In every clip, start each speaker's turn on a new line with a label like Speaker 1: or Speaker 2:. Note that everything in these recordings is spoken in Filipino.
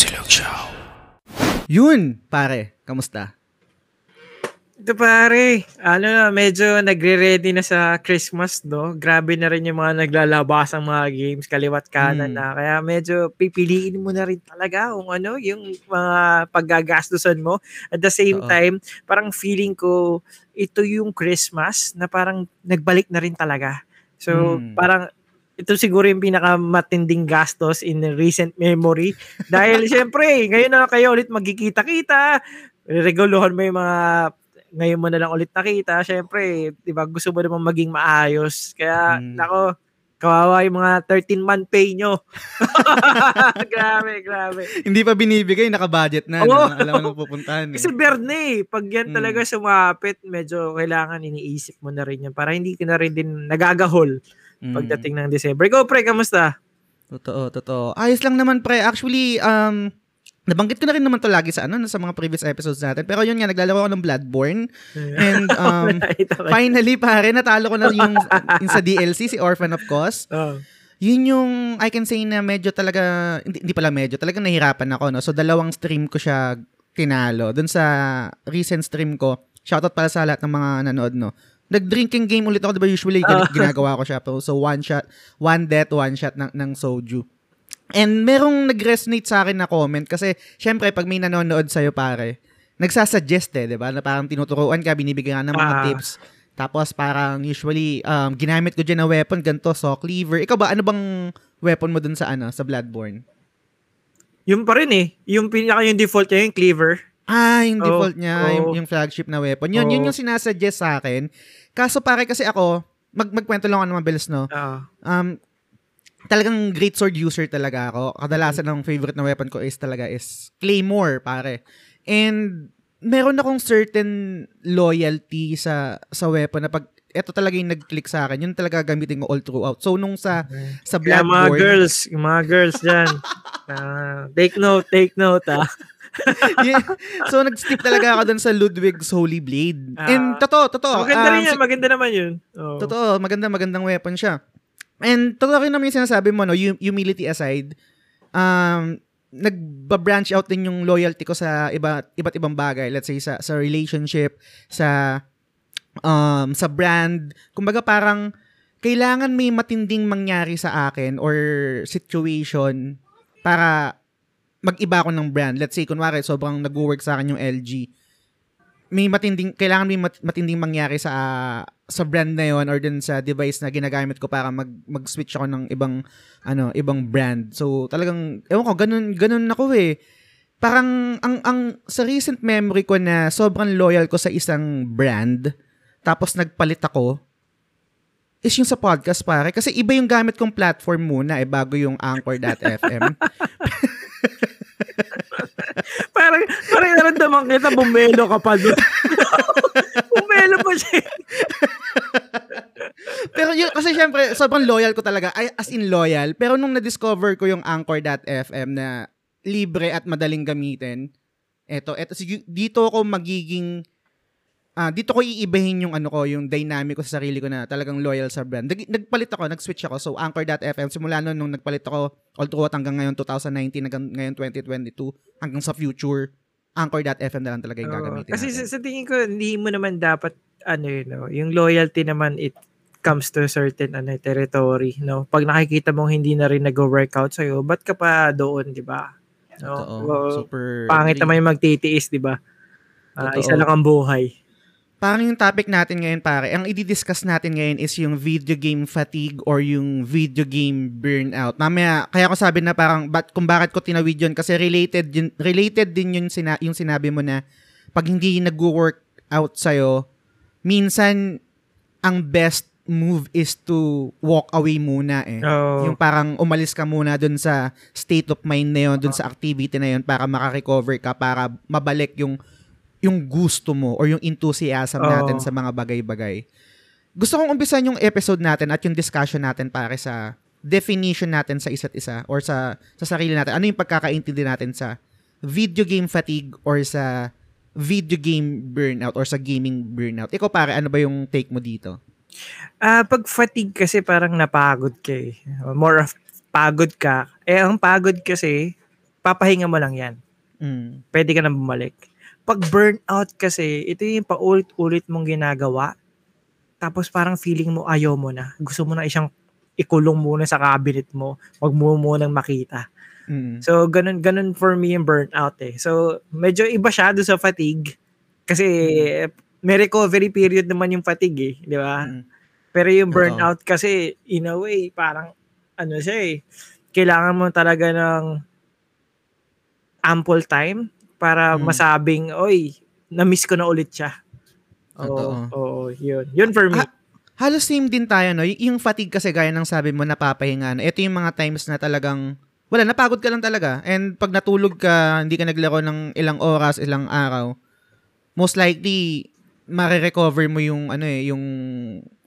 Speaker 1: Silog Show.
Speaker 2: Yun, pare. Kamusta?
Speaker 3: Ito pare, ano na, medyo nagre-ready na sa Christmas, no? Grabe na rin yung mga naglalabas ang mga games, kaliwat kanan
Speaker 2: Mm.
Speaker 3: na. Kaya medyo pipiliin mo na rin talaga kung ano, yung mga paggagastusan mo. At the same
Speaker 2: Oo.
Speaker 3: time, parang feeling ko, ito yung Christmas na parang nagbalik na rin talaga. So,
Speaker 2: Mm.
Speaker 3: parang ito siguro yung pinakamatinding gastos in recent memory. Dahil syempre, ngayon na kayo ulit magkikita-kita. Reguluhan mo yung mga ngayon mo na lang ulit nakita. Syempre, di ba, gusto mo naman maging maayos. Kaya,
Speaker 2: Mm.
Speaker 3: nako, kawawa yung mga 13-month pay nyo. grabe, grabe.
Speaker 2: Hindi pa binibigay, naka-budget na.
Speaker 3: Oo.
Speaker 2: no? Alam mo pupuntahan. Eh.
Speaker 3: Kasi Berne, pag yan
Speaker 2: Mm.
Speaker 3: talaga sumapit, medyo kailangan iniisip mo na rin yan para hindi ka na rin din nagagahol
Speaker 2: Mm.
Speaker 3: pagdating ng December. Go, pre, kamusta?
Speaker 2: Totoo, totoo. Ayos lang naman, pre. Actually, um, nabanggit ko na rin naman to lagi sa ano, sa mga previous episodes natin. Pero yun nga, naglalaro ako ng Bloodborne. And um, finally, pare, natalo ko na yung, yung sa DLC, si Orphan of Cause.
Speaker 3: Oh.
Speaker 2: Yun yung, I can say na medyo talaga, hindi, hindi pala medyo, talagang nahirapan ako, no? So, dalawang stream ko siya tinalo. Doon sa recent stream ko, shoutout pala sa lahat ng mga nanood, no? Nag-drinking game ulit ako, di ba? Usually, ganit ginagawa ko siya. So, one shot, one death, one shot ng, ng soju. And merong nag-resonate sa akin na comment kasi, syempre, pag may nanonood sa'yo, pare, nagsasuggest eh, di ba? Na parang tinuturuan ka, binibigyan ka ng mga
Speaker 3: Ah.
Speaker 2: tips. Tapos parang usually, um, ginamit ko dyan na weapon, ganito, saw cleaver. Ikaw ba, ano bang weapon mo dun sa ano, sa Bloodborne?
Speaker 3: Yung pa rin eh. Yung pinaka yung default niya, yung cleaver.
Speaker 2: Ah, yung
Speaker 3: Oh,
Speaker 2: default niya,
Speaker 3: oh.
Speaker 2: yung, yung flagship na weapon. Yun, yun
Speaker 3: Oh.
Speaker 2: yung sinasuggest sa akin. Kaso pare kasi ako, mag magkwento lang ako ng mabilis, no?
Speaker 3: Ah.
Speaker 2: Um, talagang great sword user talaga ako. Kadalasan ng favorite na weapon ko is talaga is Claymore, pare. And meron akong certain loyalty sa sa weapon na pag ito talaga yung nag-click sa akin, yun talaga gamitin ko all throughout. So, nung sa, sa
Speaker 3: Kaya mga girls, mga girls dyan. ah, take note, take note ah.
Speaker 2: Yeah. so, nag-stick talaga ako dun sa Ludwig's Holy Blade.
Speaker 3: Ah.
Speaker 2: And, totoo, totoo.
Speaker 3: Maganda
Speaker 2: um,
Speaker 3: rin yan, maganda naman yun. Oh.
Speaker 2: Totoo, maganda, magandang weapon siya. And totoo rin naman yung sinasabi mo, no, hum- humility aside, um, nagba-branch out din yung loyalty ko sa iba, iba't ibang bagay. Let's say sa, sa relationship, sa um, sa brand. Kumbaga parang kailangan may matinding mangyari sa akin or situation para mag-iba ako ng brand. Let's say, kunwari, sobrang nag-work sa akin yung LG. May matinding, kailangan may mat- matinding mangyari sa sa brand na yon or dun sa device na ginagamit ko para mag, mag-switch ako ng ibang, ano, ibang brand. So, talagang, ewan ko, ganun, ganun ako eh. Parang, ang, ang, sa recent memory ko na sobrang loyal ko sa isang brand, tapos nagpalit ako, is yung sa podcast pare. Kasi iba yung gamit kong platform muna eh, bago yung Anchor.fm.
Speaker 3: Parang, parang naramdaman kita, bumelo ka pa doon. bumelo pa siya.
Speaker 2: Pero yun, kasi syempre, sobrang loyal ko talaga. Ay, as in loyal. Pero nung na-discover ko yung Anchor.fm na libre at madaling gamitin, eto, eto, dito ako magiging, ah dito ko iibahin yung ano ko, yung dynamic ko sa sarili ko na talagang loyal sa brand. Nag- nagpalit ako, nag-switch ako. So, Anchor.fm, simula nun, nung nagpalit ako, all throughout hanggang ngayon, 2019, hanggang ngayon, 2022, hanggang sa future, Anchor.fm na lang talaga yung gagamitin
Speaker 3: Kasi sa,
Speaker 2: natin.
Speaker 3: sa tingin ko, hindi mo naman dapat, ano yun, no? yung loyalty naman, it comes to a certain ano, territory. No? Pag nakikita mong hindi na rin nag-workout sa'yo, ba't ka pa doon, di ba? No?
Speaker 2: Totoo.
Speaker 3: Oo.
Speaker 2: Super
Speaker 3: Pangit naman yung magtitiis, di ba?
Speaker 2: Totoo.
Speaker 3: isa lang ang buhay.
Speaker 2: Parang yung topic natin ngayon, pare, ang i-discuss natin ngayon is yung video game fatigue or yung video game burnout. Mamaya, kaya ko sabi na parang, bat, kung bakit ko tinawid yun, kasi related, yun, related din yung, sina, yung sinabi mo na pag hindi nag-work out sa'yo, minsan, ang best move is to walk away muna eh.
Speaker 3: Oo.
Speaker 2: Yung parang umalis ka muna dun sa state of mind na yun, dun sa activity na yun para makarecover ka, para mabalik yung yung gusto mo or yung enthusiasm
Speaker 3: Oo.
Speaker 2: natin sa mga bagay-bagay. Gusto kong umpisan yung episode natin at yung discussion natin pare sa definition natin sa isa't isa or sa sa sarili natin. Ano yung pagkakaintindi natin sa video game fatigue or sa video game burnout or sa gaming burnout. Ikaw pare, ano ba yung take mo dito?
Speaker 3: Ah, pag fatigue kasi parang napagod ka eh. More of pagod ka. Eh, ang pagod kasi, papahinga mo lang yan.
Speaker 2: Mm.
Speaker 3: Pwede ka na bumalik. Pag burnout kasi, ito yung paulit-ulit mong ginagawa. Tapos parang feeling mo ayaw mo na. Gusto mo na isang ikulong muna sa cabinet mo. Huwag mo munang makita.
Speaker 2: Mm.
Speaker 3: So, ganun, ganun for me yung burnout eh. So, medyo iba siya doon sa fatigue. Kasi, may recovery period naman yung fatigue eh. Di ba?
Speaker 2: Mm.
Speaker 3: Pero yung burnout kasi, in a way, parang, ano siya eh, kailangan mo talaga ng ample time para
Speaker 2: Mm.
Speaker 3: masabing, oy, na-miss ko na ulit siya. Oo,
Speaker 2: Totoo.
Speaker 3: oo, yun. Yun for me.
Speaker 2: Ah, Halos same din tayo, no? Y- yung fatigue kasi gaya ng sabi mo, napapahinga. No? Ito yung mga times na talagang, wala, napagod ka lang talaga. And pag natulog ka, hindi ka naglaro ng ilang oras, ilang araw, most likely, marirecover mo yung, ano eh, yung,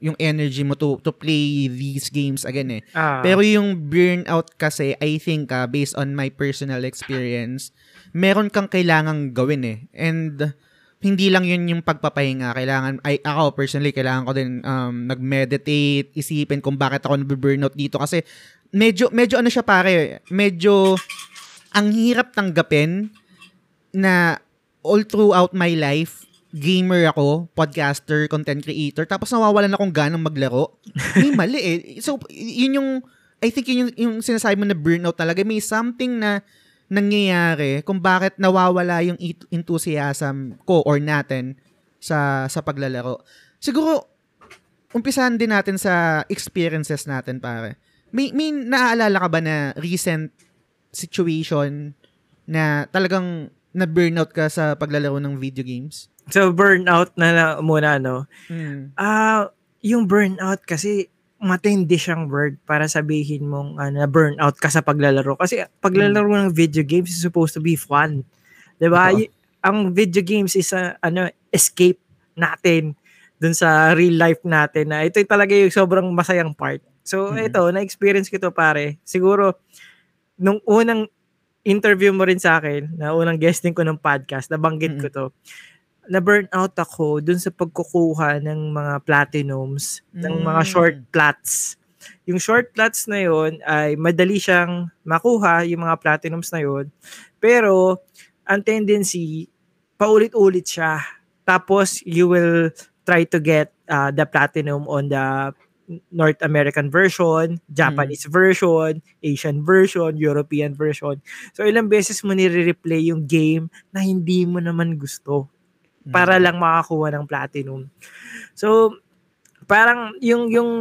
Speaker 2: yung energy mo to, to play these games again eh.
Speaker 3: Ah,
Speaker 2: Pero yung burnout kasi, I think, ah, based on my personal experience, meron kang kailangang gawin eh. And hindi lang yun yung pagpapahinga. Kailangan, ay, ako personally, kailangan ko din um, nag-meditate, isipin kung bakit ako nabiburnout dito. Kasi medyo, medyo ano siya pare, medyo ang hirap tanggapin na all throughout my life, gamer ako, podcaster, content creator, tapos nawawalan akong ganang maglaro. May mali eh. So, yun yung, I think yun yung, yung sinasabi mo na burnout talaga. May something na nangyayari kung bakit nawawala yung enthusiasm ko or natin sa sa paglalaro. Siguro, umpisahan din natin sa experiences natin, pare. May, may naaalala ka ba na recent situation na talagang na-burnout ka sa paglalaro ng video games?
Speaker 3: so, burnout na, na muna, no?
Speaker 2: Mm.
Speaker 3: Ah, yung burnout kasi matindi siyang word para sabihin mong ano, na burnout ka sa paglalaro. Kasi paglalaro ng video games is supposed to be fun. 'Di ba? Y- Ang video games is a, ano escape natin dun sa real life natin na ito talaga yung sobrang masayang part. So
Speaker 2: Mhm.
Speaker 3: ito, na-experience ko to pare. Siguro nung unang interview mo rin sa akin, na unang guesting ko ng podcast, nabanggit ko to na burnout ako dun sa pagkukuha ng mga platinums, ng mga
Speaker 2: Mm.
Speaker 3: short plots. Yung short plots na yon ay madali siyang makuha, yung mga platinums na yon Pero, ang tendency, paulit-ulit siya. Tapos, you will try to get uh, the platinum on the North American version, Japanese version, Asian version, European version. So, ilang beses mo nire-replay yung game na hindi mo naman gusto para lang makakuha ng platinum. So, parang yung yung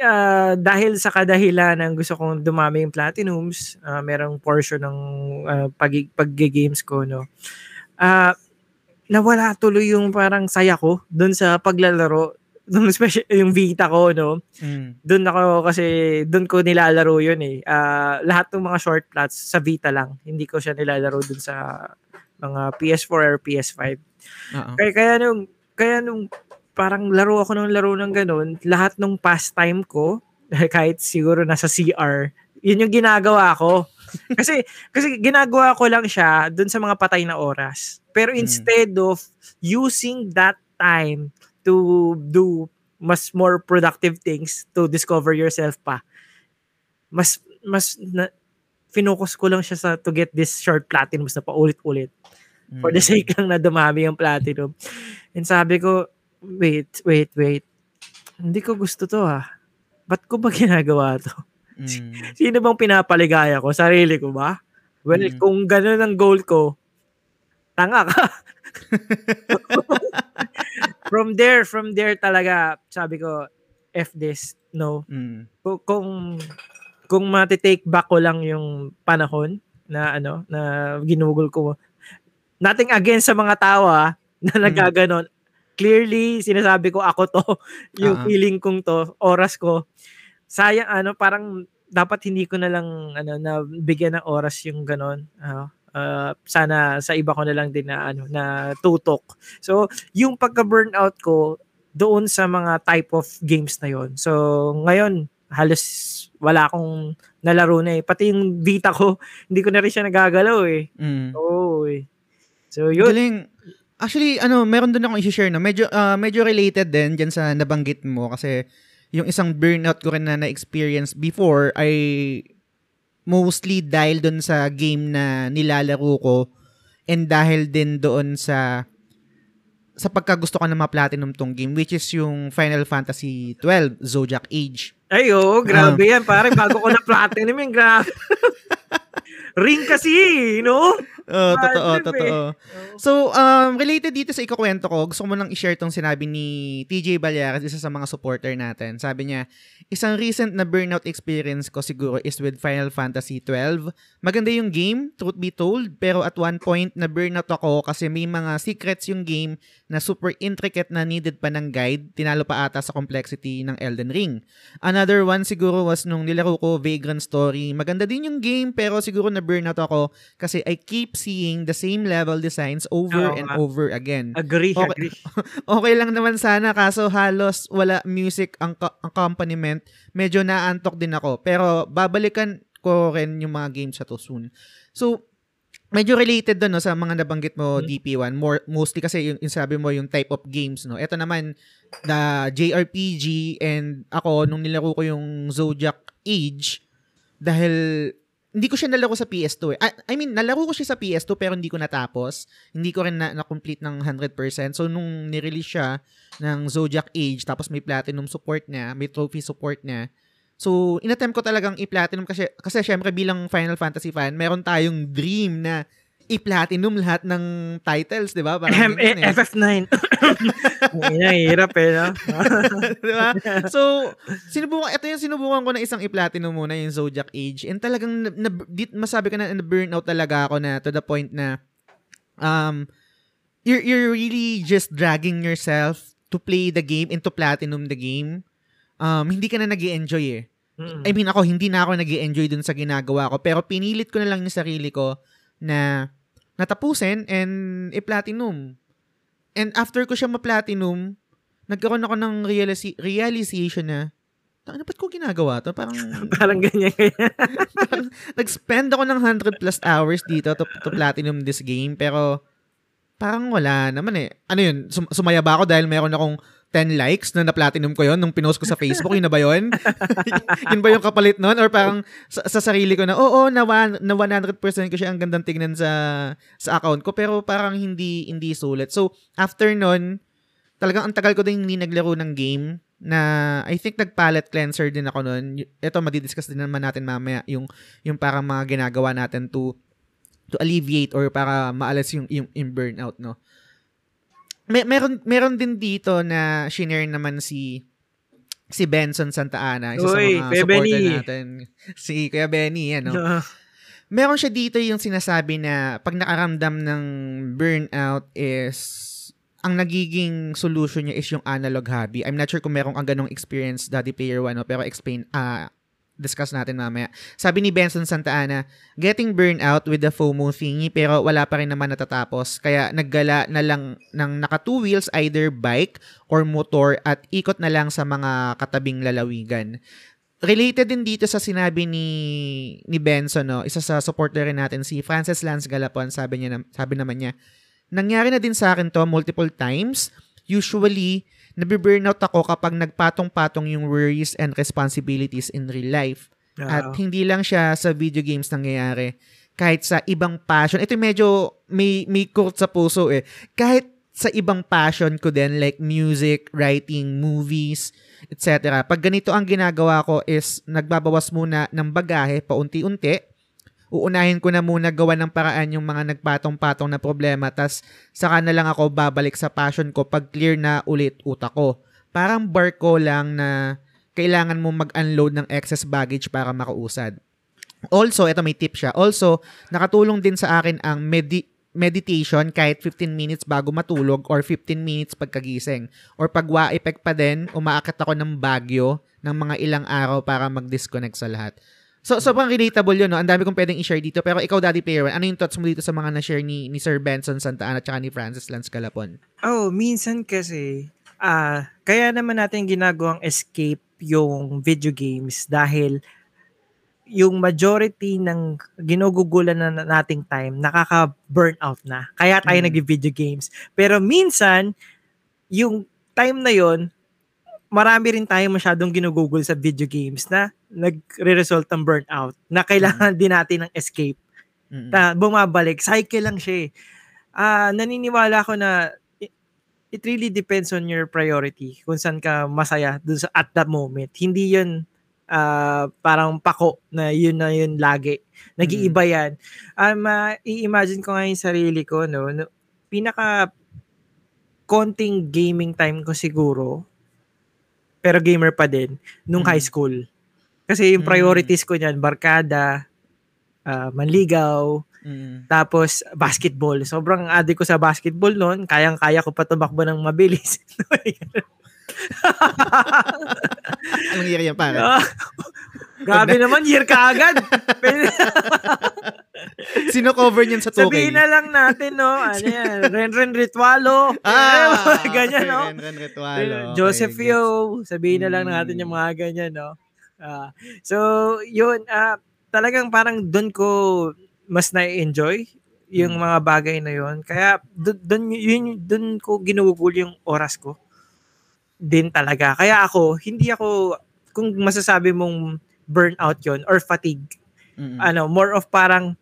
Speaker 3: ah, dahil sa kadahilan ng gusto kong dumami yung platinums, ah, merong portion ng uh, pag pag-games ko no. Ah, nawala tuloy yung parang saya ko doon sa paglalaro nung special yung Vita ko no.
Speaker 2: Mm.
Speaker 3: Doon ako kasi doon ko nilalaro yun eh. Ah, lahat ng mga short plots sa Vita lang. Hindi ko siya nilalaro doon sa mga PS4 or PS5.
Speaker 2: Oo.
Speaker 3: Kaya, kaya nung, kaya nung parang laro ako ng laro ng ganun, lahat ng pastime ko, kahit siguro nasa CR, yun yung ginagawa ko. kasi, kasi ginagawa ko lang siya dun sa mga patay na oras. Pero
Speaker 2: Mm.
Speaker 3: instead of using that time to do mas more productive things to discover yourself pa, mas, mas, na, finocus ko lang siya sa to get this short platinums na paulit-ulit for the
Speaker 2: Mm.
Speaker 3: sake lang na dumami yung platinum. And sabi ko, wait, wait, wait. Hindi ko gusto to ah. Ba't ko ba ginagawa to?
Speaker 2: Mm.
Speaker 3: Sino bang pinapaligaya ko? Sarili ko ba? Well,
Speaker 2: Mm.
Speaker 3: kung ganun ang goal ko, tanga ka. from there, from there talaga, sabi ko, F this, no.
Speaker 2: Mm.
Speaker 3: Kung, kung, kung matitake back ko lang yung panahon na ano, na ginugol ko, nothing against sa mga tao ah, na
Speaker 2: Mm.
Speaker 3: nagaganon. Clearly, sinasabi ko ako to, yung
Speaker 2: Ah.
Speaker 3: feeling kong to, oras ko. Sayang ano, parang dapat hindi ko na lang ano na bigyan ng oras yung ganon. Ah, ah, sana sa iba ko na lang din na ano na tutok. So, yung pagka-burnout ko doon sa mga type of games na yon. So, ngayon halos wala akong nalaro na eh. Pati yung Vita ko, hindi ko na rin siya nagagalaw eh.
Speaker 2: Mm.
Speaker 3: Oo eh. So, yun.
Speaker 2: Galing. Actually, ano, meron doon akong i-share, no? Medyo, ah, medyo related din dyan sa nabanggit mo kasi yung isang burnout ko rin na na-experience before ay mostly dahil doon sa game na nilalaro ko and dahil din doon sa sa pagkagusto ko na ma-platinum tong game which is yung Final Fantasy 12 Zodiac Age.
Speaker 3: Ay, oo, grabe um, yan. Pare, bago ko na platinum yan, grabe. Ring kasi, no?
Speaker 2: Oo, uh, totoo, totoo. So, um, related dito sa ikukwento ko, gusto ko mo lang i-share tong sinabi ni TJ Balyaras, isa sa mga supporter natin. Sabi niya, isang recent na burnout experience ko siguro is with Final Fantasy 12. Maganda yung game, truth be told, pero at one point na burnout ako kasi may mga secrets yung game na super intricate na needed pa ng guide, tinalo pa ata sa complexity ng Elden Ring. Another one siguro was nung nilaro ko Vagrant Story. Maganda din yung game pero siguro na burnout ako kasi I keep seeing the same level designs over oh, and uh, over again.
Speaker 3: Agree,
Speaker 2: okay,
Speaker 3: agree.
Speaker 2: okay lang naman sana kaso halos wala music ang accompaniment. Medyo naantok din ako. Pero babalikan ko rin yung mga games sa to soon. So, medyo related doon no, sa mga nabanggit mo hmm. DP1 more mostly kasi yung, yung sabi mo yung type of games no ito naman the JRPG and ako nung nilaro ko yung Zodiac Age dahil hindi ko siya nalaro sa PS2 eh. I, I mean, nalaro ko siya sa PS2 pero hindi ko natapos. Hindi ko rin na, na-complete ng 100%. So, nung nirelease siya ng Zodiac Age, tapos may platinum support niya, may trophy support niya, So, inattempt ko talagang i-platinum kasi, kasi syempre bilang Final Fantasy fan, meron tayong dream na i-platinum lahat ng titles, di ba?
Speaker 3: Parang eh. FF9. Ang hirap eh, no?
Speaker 2: di ba? So, sinubukan, ito yung sinubukan ko na isang i-platinum muna, yung Zodiac Age. And talagang, na, na, di, masabi ka na, na-burnout talaga ako na to the point na, um, you're, you're really just dragging yourself to play the game and to platinum the game. Um, hindi ka na nag enjoy eh. Mm-hmm. I mean, ako, hindi na ako nag enjoy dun sa ginagawa ko. Pero pinilit ko na lang yung sarili ko na natapusin and i-platinum. And after ko siya ma-platinum, nagkaroon ako ng realisi- realization na, ano ba't ko ginagawa to? Parang,
Speaker 3: parang ganyan, ganyan.
Speaker 2: parang, nag-spend ako ng 100 plus hours dito to, to platinum this game, pero parang wala naman eh. Ano yun, sum- sumaya ba ako dahil meron akong 10 likes na na-platinum ko yon nung pinost ko sa Facebook. yun na ba yun? yun ba yung kapalit nun? Or parang sa, sa sarili ko na, oo, na, one, na 100% ko siya ang gandang tingnan sa sa account ko. Pero parang hindi hindi sulit. So, after nun, talagang ang tagal ko din hindi naglaro ng game na I think nag-palette cleanser din ako nun. Ito, madidiscuss din naman natin mamaya yung, yung parang mga ginagawa natin to to alleviate or para maalas yung, yung, yung burnout, no? May, meron meron din dito na shinare naman si si Benson Santa Ana, isa Uy, sa mga supporter Benny. natin. Si Kuya Benny, ano. Uh. Meron siya dito yung sinasabi na pag nakaramdam ng burnout is ang nagiging solution niya is yung analog hobby. I'm not sure kung meron kang ganong experience, Daddy Player 1, no? pero explain, uh, discuss natin mamaya. Sabi ni Benson Santa Ana, getting burnout with the FOMO thingy pero wala pa rin naman natatapos. Kaya naggala na lang ng naka two wheels either bike or motor at ikot na lang sa mga katabing lalawigan. Related din dito sa sinabi ni ni Benson no, isa sa supporter rin natin si Francis Lance Galapon, sabi niya sabi naman niya, nangyari na din sa akin to multiple times. Usually nabiburnout ako kapag nagpatong-patong yung worries and responsibilities in real life. Uh-huh. At hindi lang siya sa video games nangyayari. Kahit sa ibang passion. Ito medyo may, may quote sa puso eh. Kahit sa ibang passion ko din like music, writing, movies, etc. Pag ganito ang ginagawa ko is nagbabawas muna ng bagahe paunti-unti uunahin ko na muna gawa ng paraan yung mga nagpatong-patong na problema tas saka na lang ako babalik sa passion ko pag clear na ulit utak ko. Parang barko lang na kailangan mo mag-unload ng excess baggage para makausad. Also, ito may tip siya. Also, nakatulong din sa akin ang medi- meditation kahit 15 minutes bago matulog or 15 minutes pagkagising. Or pag wa-effect pa din, umaakit ako ng bagyo ng mga ilang araw para mag-disconnect sa lahat. So, sobrang relatable yun, no? Ang dami kong pwedeng i-share dito. Pero ikaw, Daddy Player, ano yung thoughts mo dito sa mga na-share ni, ni Sir Benson Santa Ana at ni Francis Lance Calapon?
Speaker 3: Oh, minsan kasi, ah, uh, kaya naman natin ginagawang escape yung video games dahil yung majority ng ginugugulan na nating time, nakaka-burnout na. Kaya tayo mm. nag-video games. Pero minsan, yung time na yon marami rin tayo masyadong ginugugol sa video games na nagre-result ng burnout na kailangan din natin ng escape.
Speaker 2: Mm-mm.
Speaker 3: Na bumabalik, cycle lang siya eh. Ah, naniniwala ako na it, it really depends on your priority kung saan ka masaya dun sa at that moment. Hindi 'yun ah, parang pako na yun na yun lagi. Nag-iiba yan. Um, ah, i-imagine ko nga yung sarili ko, no, no pinaka konting gaming time ko siguro, pero gamer pa din, nung
Speaker 2: Mm.
Speaker 3: high school. Kasi yung
Speaker 2: Mm.
Speaker 3: priorities ko niyan, barkada, ah, manligaw,
Speaker 2: Mm.
Speaker 3: tapos basketball. Sobrang addict ko sa basketball noon. Kayang-kaya ko pa tumakbo ng mabilis.
Speaker 2: Anong year yan, pare?
Speaker 3: Ah, Grabe naman, year ka agad.
Speaker 2: Sino cover niyan sa 2K?
Speaker 3: Sabihin na lang natin, no? Ano yan? Renren Ritualo.
Speaker 2: Ah,
Speaker 3: ganyan, no?
Speaker 2: Ren, Ren Ritualo. Okay,
Speaker 3: Joseph
Speaker 2: gets.
Speaker 3: Yo. Sabihin na lang natin yung mga ganyan, no? Ah, so, yun. ah talagang parang doon ko mas na-enjoy yung
Speaker 2: Mm.
Speaker 3: mga bagay na yun. Kaya doon yun doon ko ginugugol yung oras ko. Din talaga. Kaya ako, hindi ako kung masasabi mong burnout yon or fatigue,
Speaker 2: Mm-mm.
Speaker 3: ano, more of parang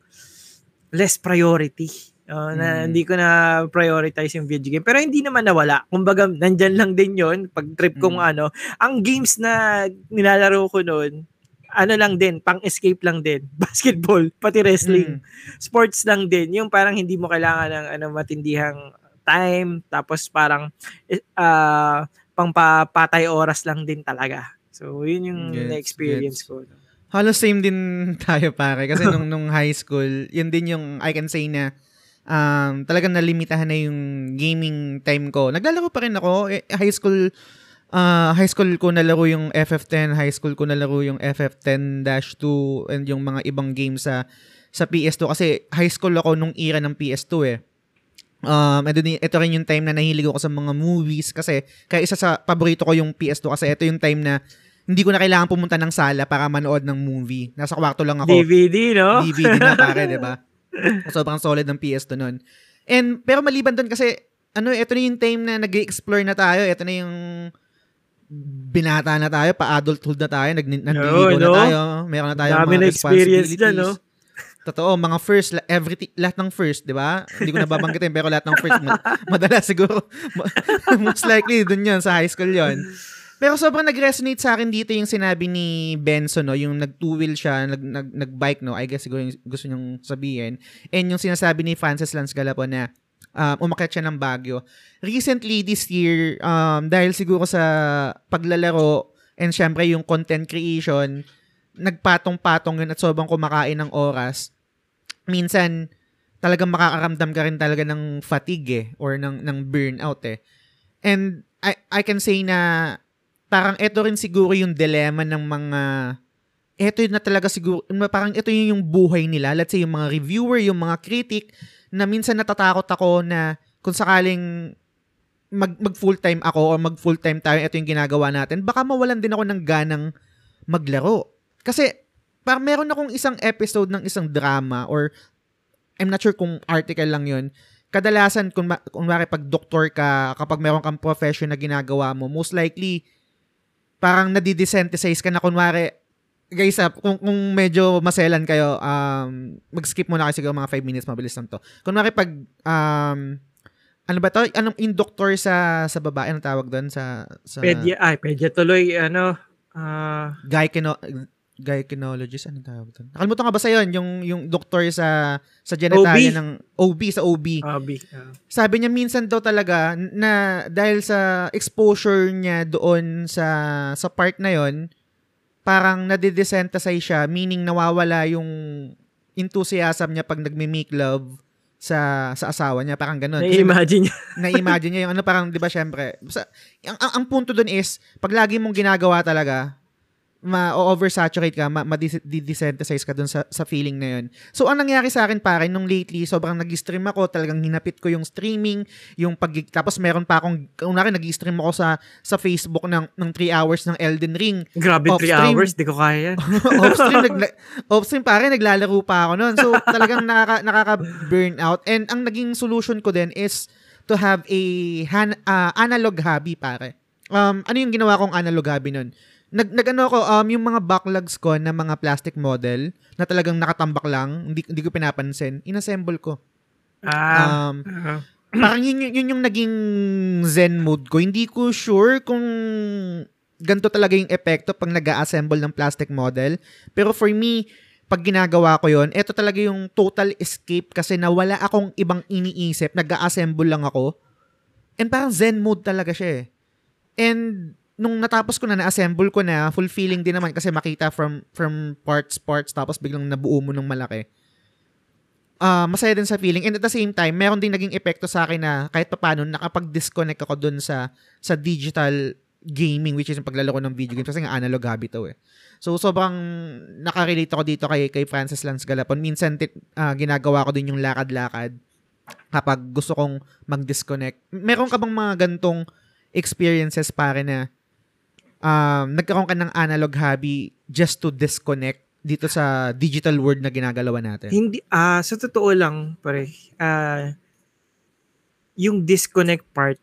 Speaker 3: less priority. Uh, na
Speaker 2: Mm.
Speaker 3: hindi ko na prioritize yung video game. Pero hindi naman nawala. Kumbaga, nandyan lang din yon pag trip kong
Speaker 2: Mm.
Speaker 3: ano. Ang games na nilalaro ko noon, ano lang din, pang-escape lang din. Basketball, pati wrestling.
Speaker 2: Mm.
Speaker 3: Sports lang din. Yung parang hindi mo kailangan ng ano, matindihang time. Tapos parang ah, pangpapatay oras lang din talaga. So, yun yung
Speaker 2: Gets,
Speaker 3: na-experience
Speaker 2: gets.
Speaker 3: ko.
Speaker 2: Halos same din tayo pare kasi nung nung high school, yun din yung I can say na um talagang nalimitahan na yung gaming time ko. Naglalaro pa rin ako eh, high school ah, high school ko nalaro yung FF10, high school ko nalaro yung FF10-2 and yung mga ibang games sa sa PS2 kasi high school ako nung era ng PS2 eh. Um, ito, ito rin yung time na nahilig ako sa mga movies kasi kaya isa sa paborito ko yung PS2 kasi ito yung time na hindi ko na kailangan pumunta ng sala para manood ng movie. Nasa kwarto lang ako.
Speaker 3: DVD, no?
Speaker 2: DVD na pare, 'di ba? Sobrang solid ng PS2 noon. And pero maliban doon kasi ano, ito na yung time na nag-explore na tayo. Ito na yung binata na tayo, pa-adulthood na tayo, nag nandiligo
Speaker 3: No,
Speaker 2: na
Speaker 3: no?
Speaker 2: tayo. Meron na tayo
Speaker 3: Dami
Speaker 2: mga
Speaker 3: na experience dyan, no?
Speaker 2: Totoo, mga first, everything, lahat ng first, di ba? Hindi ko nababanggitin, pero lahat ng first, mad- madalas siguro, most likely, dun yun, sa high school yon Pero sobrang nag-resonate sa akin dito yung sinabi ni Benson, no? Yung nag-two-wheel siya, nag, nag, nag-bike, no? I guess siguro yung gusto niyong sabihin. And yung sinasabi ni Francis Lance Galapo na um, umakyat siya ng Baguio. Recently, this year, um, dahil siguro sa paglalaro and syempre yung content creation, nagpatong-patong yun at sobrang kumakain ng oras. Minsan, talagang makakaramdam ka rin talaga ng fatigue eh, or ng, ng burnout eh. And I, I can say na parang ito rin siguro yung dilemma ng mga ito na talaga siguro, parang ito yung, yung buhay nila. Let's say yung mga reviewer, yung mga critic, na minsan natatakot ako na kung sakaling mag, mag full-time ako or mag full-time tayo, ito yung ginagawa natin, baka mawalan din ako ng ganang maglaro. Kasi, parang meron akong isang episode ng isang drama or I'm not sure kung article lang yun. Kadalasan, kung, ma- kung pag doktor ka, kapag meron kang profession na ginagawa mo, most likely, parang nadidesensitize ka na kunwari, guys, ah, kung, kung medyo maselan kayo, um, mag-skip muna kayo siguro mga 5 minutes, mabilis lang to. Kunwari pag, um, ano ba to? Anong in doctor sa sa babae anong tawag doon sa sa
Speaker 3: Pedya, ay, pedya tuloy, ano, ah,
Speaker 2: gynecolo gynecologist anong tawag doon? Nakalimutan ka ba sa yon yung yung doktor sa sa genitalia
Speaker 3: OB?
Speaker 2: ng OB sa OB.
Speaker 3: hobby. ah.
Speaker 2: Sabi niya minsan daw talaga na dahil sa exposure niya doon sa sa part na yon, parang nadidesensitize siya, meaning nawawala yung enthusiasm niya pag nagme-make love sa sa asawa niya, parang ganun.
Speaker 3: Na-imagine niya.
Speaker 2: na-imagine niya yung ano parang 'di ba syempre. Sa, ang, ang, ang punto doon is pag lagi mong ginagawa talaga ma-oversaturate ka, ma- ma-desensitize ka dun sa, sa feeling na yun. So, ang nangyari sa akin pare, nung lately, sobrang nag-stream ako, talagang hinapit ko yung streaming, yung pag tapos meron pa akong, kunwari nag-stream ako sa sa Facebook ng, ng 3 hours ng Elden Ring.
Speaker 3: Grabe, 3
Speaker 2: Off-stream.
Speaker 3: hours, di ko kaya yan.
Speaker 2: off-stream, nagla, off-stream pare, naglalaro pa ako noon. So, talagang nakaka, nakaka-burnout. And ang naging solution ko din is to have a han, ah, analog hobby, pare. um, ano yung ginawa kong analog hobby nun? Nag, nag ano ko, um, yung mga backlogs ko na mga plastic model na talagang nakatambak lang, hindi, hindi ko pinapansin, inassemble ko.
Speaker 3: Ah.
Speaker 2: Um,
Speaker 3: uh,
Speaker 2: parang yun, yun, yun yung naging zen mood ko. Hindi ko sure kung ganito talaga yung epekto pag nag assemble ng plastic model. Pero for me, pag ginagawa ko yon ito talaga yung total escape kasi nawala akong ibang iniisip. nag assemble lang ako. And parang zen mood talaga siya eh. And nung natapos ko na, na-assemble ko na, fulfilling din naman kasi makita from from parts, parts, tapos biglang nabuo mo ng malaki. Uh, masaya din sa feeling. And at the same time, meron din naging epekto sa akin na kahit pa paano, nakapag-disconnect ako dun sa sa digital gaming which is yung paglalaro ng video games kasi nga analog hobby to eh. So sobrang nakarelate ako dito kay kay Francis Lance Galapon. Minsan uh, ginagawa ko din yung lakad-lakad kapag gusto kong mag-disconnect. Meron ka bang mga gantong experiences pare na um, nagkaroon ka ng analog hobby just to disconnect dito sa digital world na ginagalawa natin?
Speaker 3: Hindi, ah, uh, sa totoo lang, pare, ah, uh, yung disconnect part,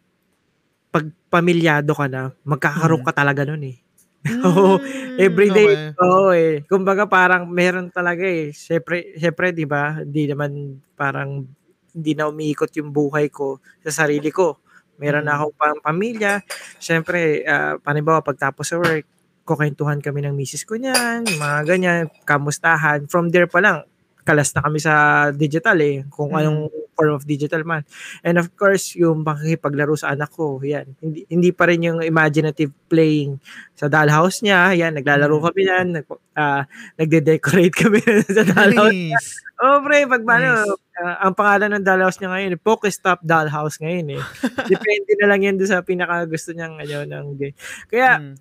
Speaker 3: pag pamilyado ka na, magkakaroon hmm. ka talaga nun eh. Oo, mm, everyday. Okay. Oo eh. Kumbaga parang meron talaga eh. Syempre, syempre 'di ba? Hindi naman parang hindi na umiikot yung buhay ko sa sarili ko. Meron na hmm. akong pang pamilya. Syempre, uh, panibawa pagtapos sa work, kukentuhan kami ng misis ko niyan, mga ganyan, kamustahan. From there pa lang, kalas na kami sa digital eh, kung mm. anong form of digital man. And of course, yung pakikipaglaro sa anak ko, yan. Hindi, hindi pa rin yung imaginative playing sa dollhouse niya, yan, naglalaro mm. kami yan, nag, uh, nagde-decorate kami sa dollhouse nice. niya. Oh, pre, pag nice. Uh, ang pangalan ng dollhouse niya ngayon, Pokestop Dollhouse ngayon eh. Depende na lang yan doon sa pinaka gusto niyang ano, ng game. Kaya, mm.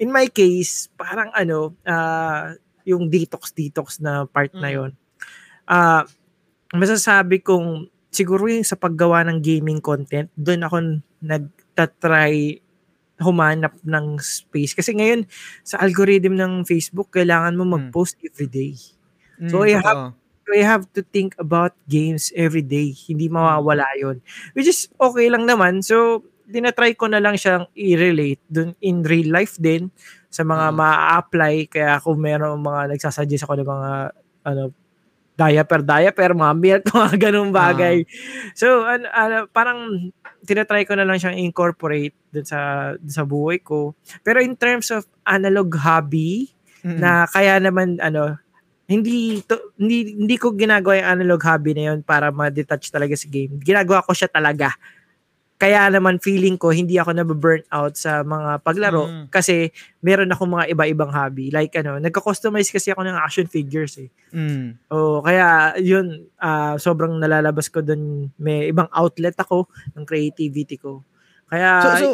Speaker 3: in my case, parang ano, uh, yung detox-detox na part mm. na yon uh, masasabi kong siguro yung sa paggawa ng gaming content, doon ako nagtatry humanap ng space. Kasi ngayon, sa algorithm ng Facebook, kailangan mo hmm. mag-post mm. every day. So, mm, I have so I have to think about games every day. Hindi mawawala yon Which is okay lang naman. So, dinatry ko na lang siyang i-relate dun in real life din sa mga mm. ma-apply. Kaya kung meron mga nagsasuggest ako ng mga ano, diaper, diaper, mga milk, mga ganung bagay. Uh. So, ano, ano, parang tinatry ko na lang siyang incorporate dun sa, dun sa buhay ko. Pero in terms of analog hobby, mm-hmm. na kaya naman, ano, hindi to, hindi hindi ko ginagawa yung analog hobby na yun para ma-detach talaga sa game. Ginagawa ko siya talaga kaya naman feeling ko hindi ako nabe-burn out sa mga paglaro mm. kasi meron ako mga iba-ibang hobby. Like ano, nagko-customize kasi ako ng action figures eh. Mm. Oh, kaya yun uh, sobrang nalalabas ko doon. May ibang outlet ako ng creativity ko. Kaya
Speaker 2: So so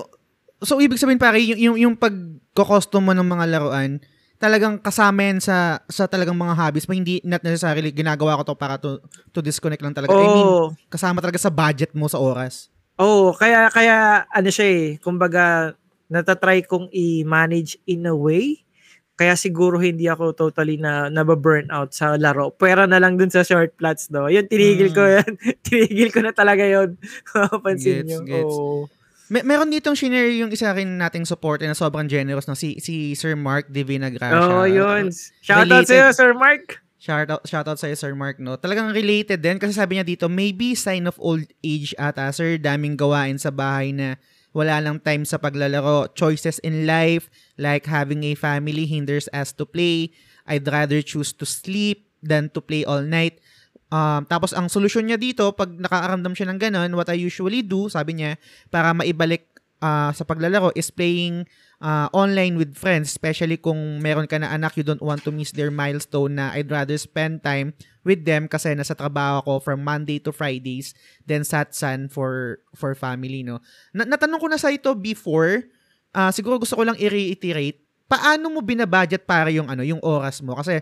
Speaker 2: so ibig sabihin pare yung yung, yung pagko-custom mo ng mga laruan, talagang kasama yan sa sa talagang mga hobbies mo hindi not necessarily ginagawa ko to para to to disconnect lang talaga. Oh. I mean, kasama talaga sa budget mo sa oras.
Speaker 3: Oo, kaya kaya ano siya eh, kumbaga natatry kong i-manage in a way. Kaya siguro hindi ako totally na nababurn out sa laro. Pwera na lang dun sa short plots do. Yun, tinigil mm. ko yan. tinigil ko na talaga yun. Pansin nyo. Gets. Oh.
Speaker 2: May, meron ditong shinare yung isa rin nating supporter na sobrang generous no si si Sir Mark Divina Gracia.
Speaker 3: Oh, yun. Shout out sa iyo, Sir Mark.
Speaker 2: Shout out, shout out sa'yo, Sir Mark, no? Talagang related din kasi sabi niya dito, maybe sign of old age ata, sir. Daming gawain sa bahay na wala lang time sa paglalaro. Choices in life, like having a family hinders us to play. I'd rather choose to sleep than to play all night. Um, tapos ang solusyon niya dito, pag nakaaramdam siya ng ganun, what I usually do, sabi niya, para maibalik uh, sa paglalaro is playing uh, online with friends, especially kung meron ka na anak, you don't want to miss their milestone na I'd rather spend time with them kasi nasa trabaho ako from Monday to Fridays, then Satsan for for family, no. Na- natanong ko na sa ito before, uh, siguro gusto ko lang i-reiterate, paano mo binabudget para yung ano, yung oras mo? Kasi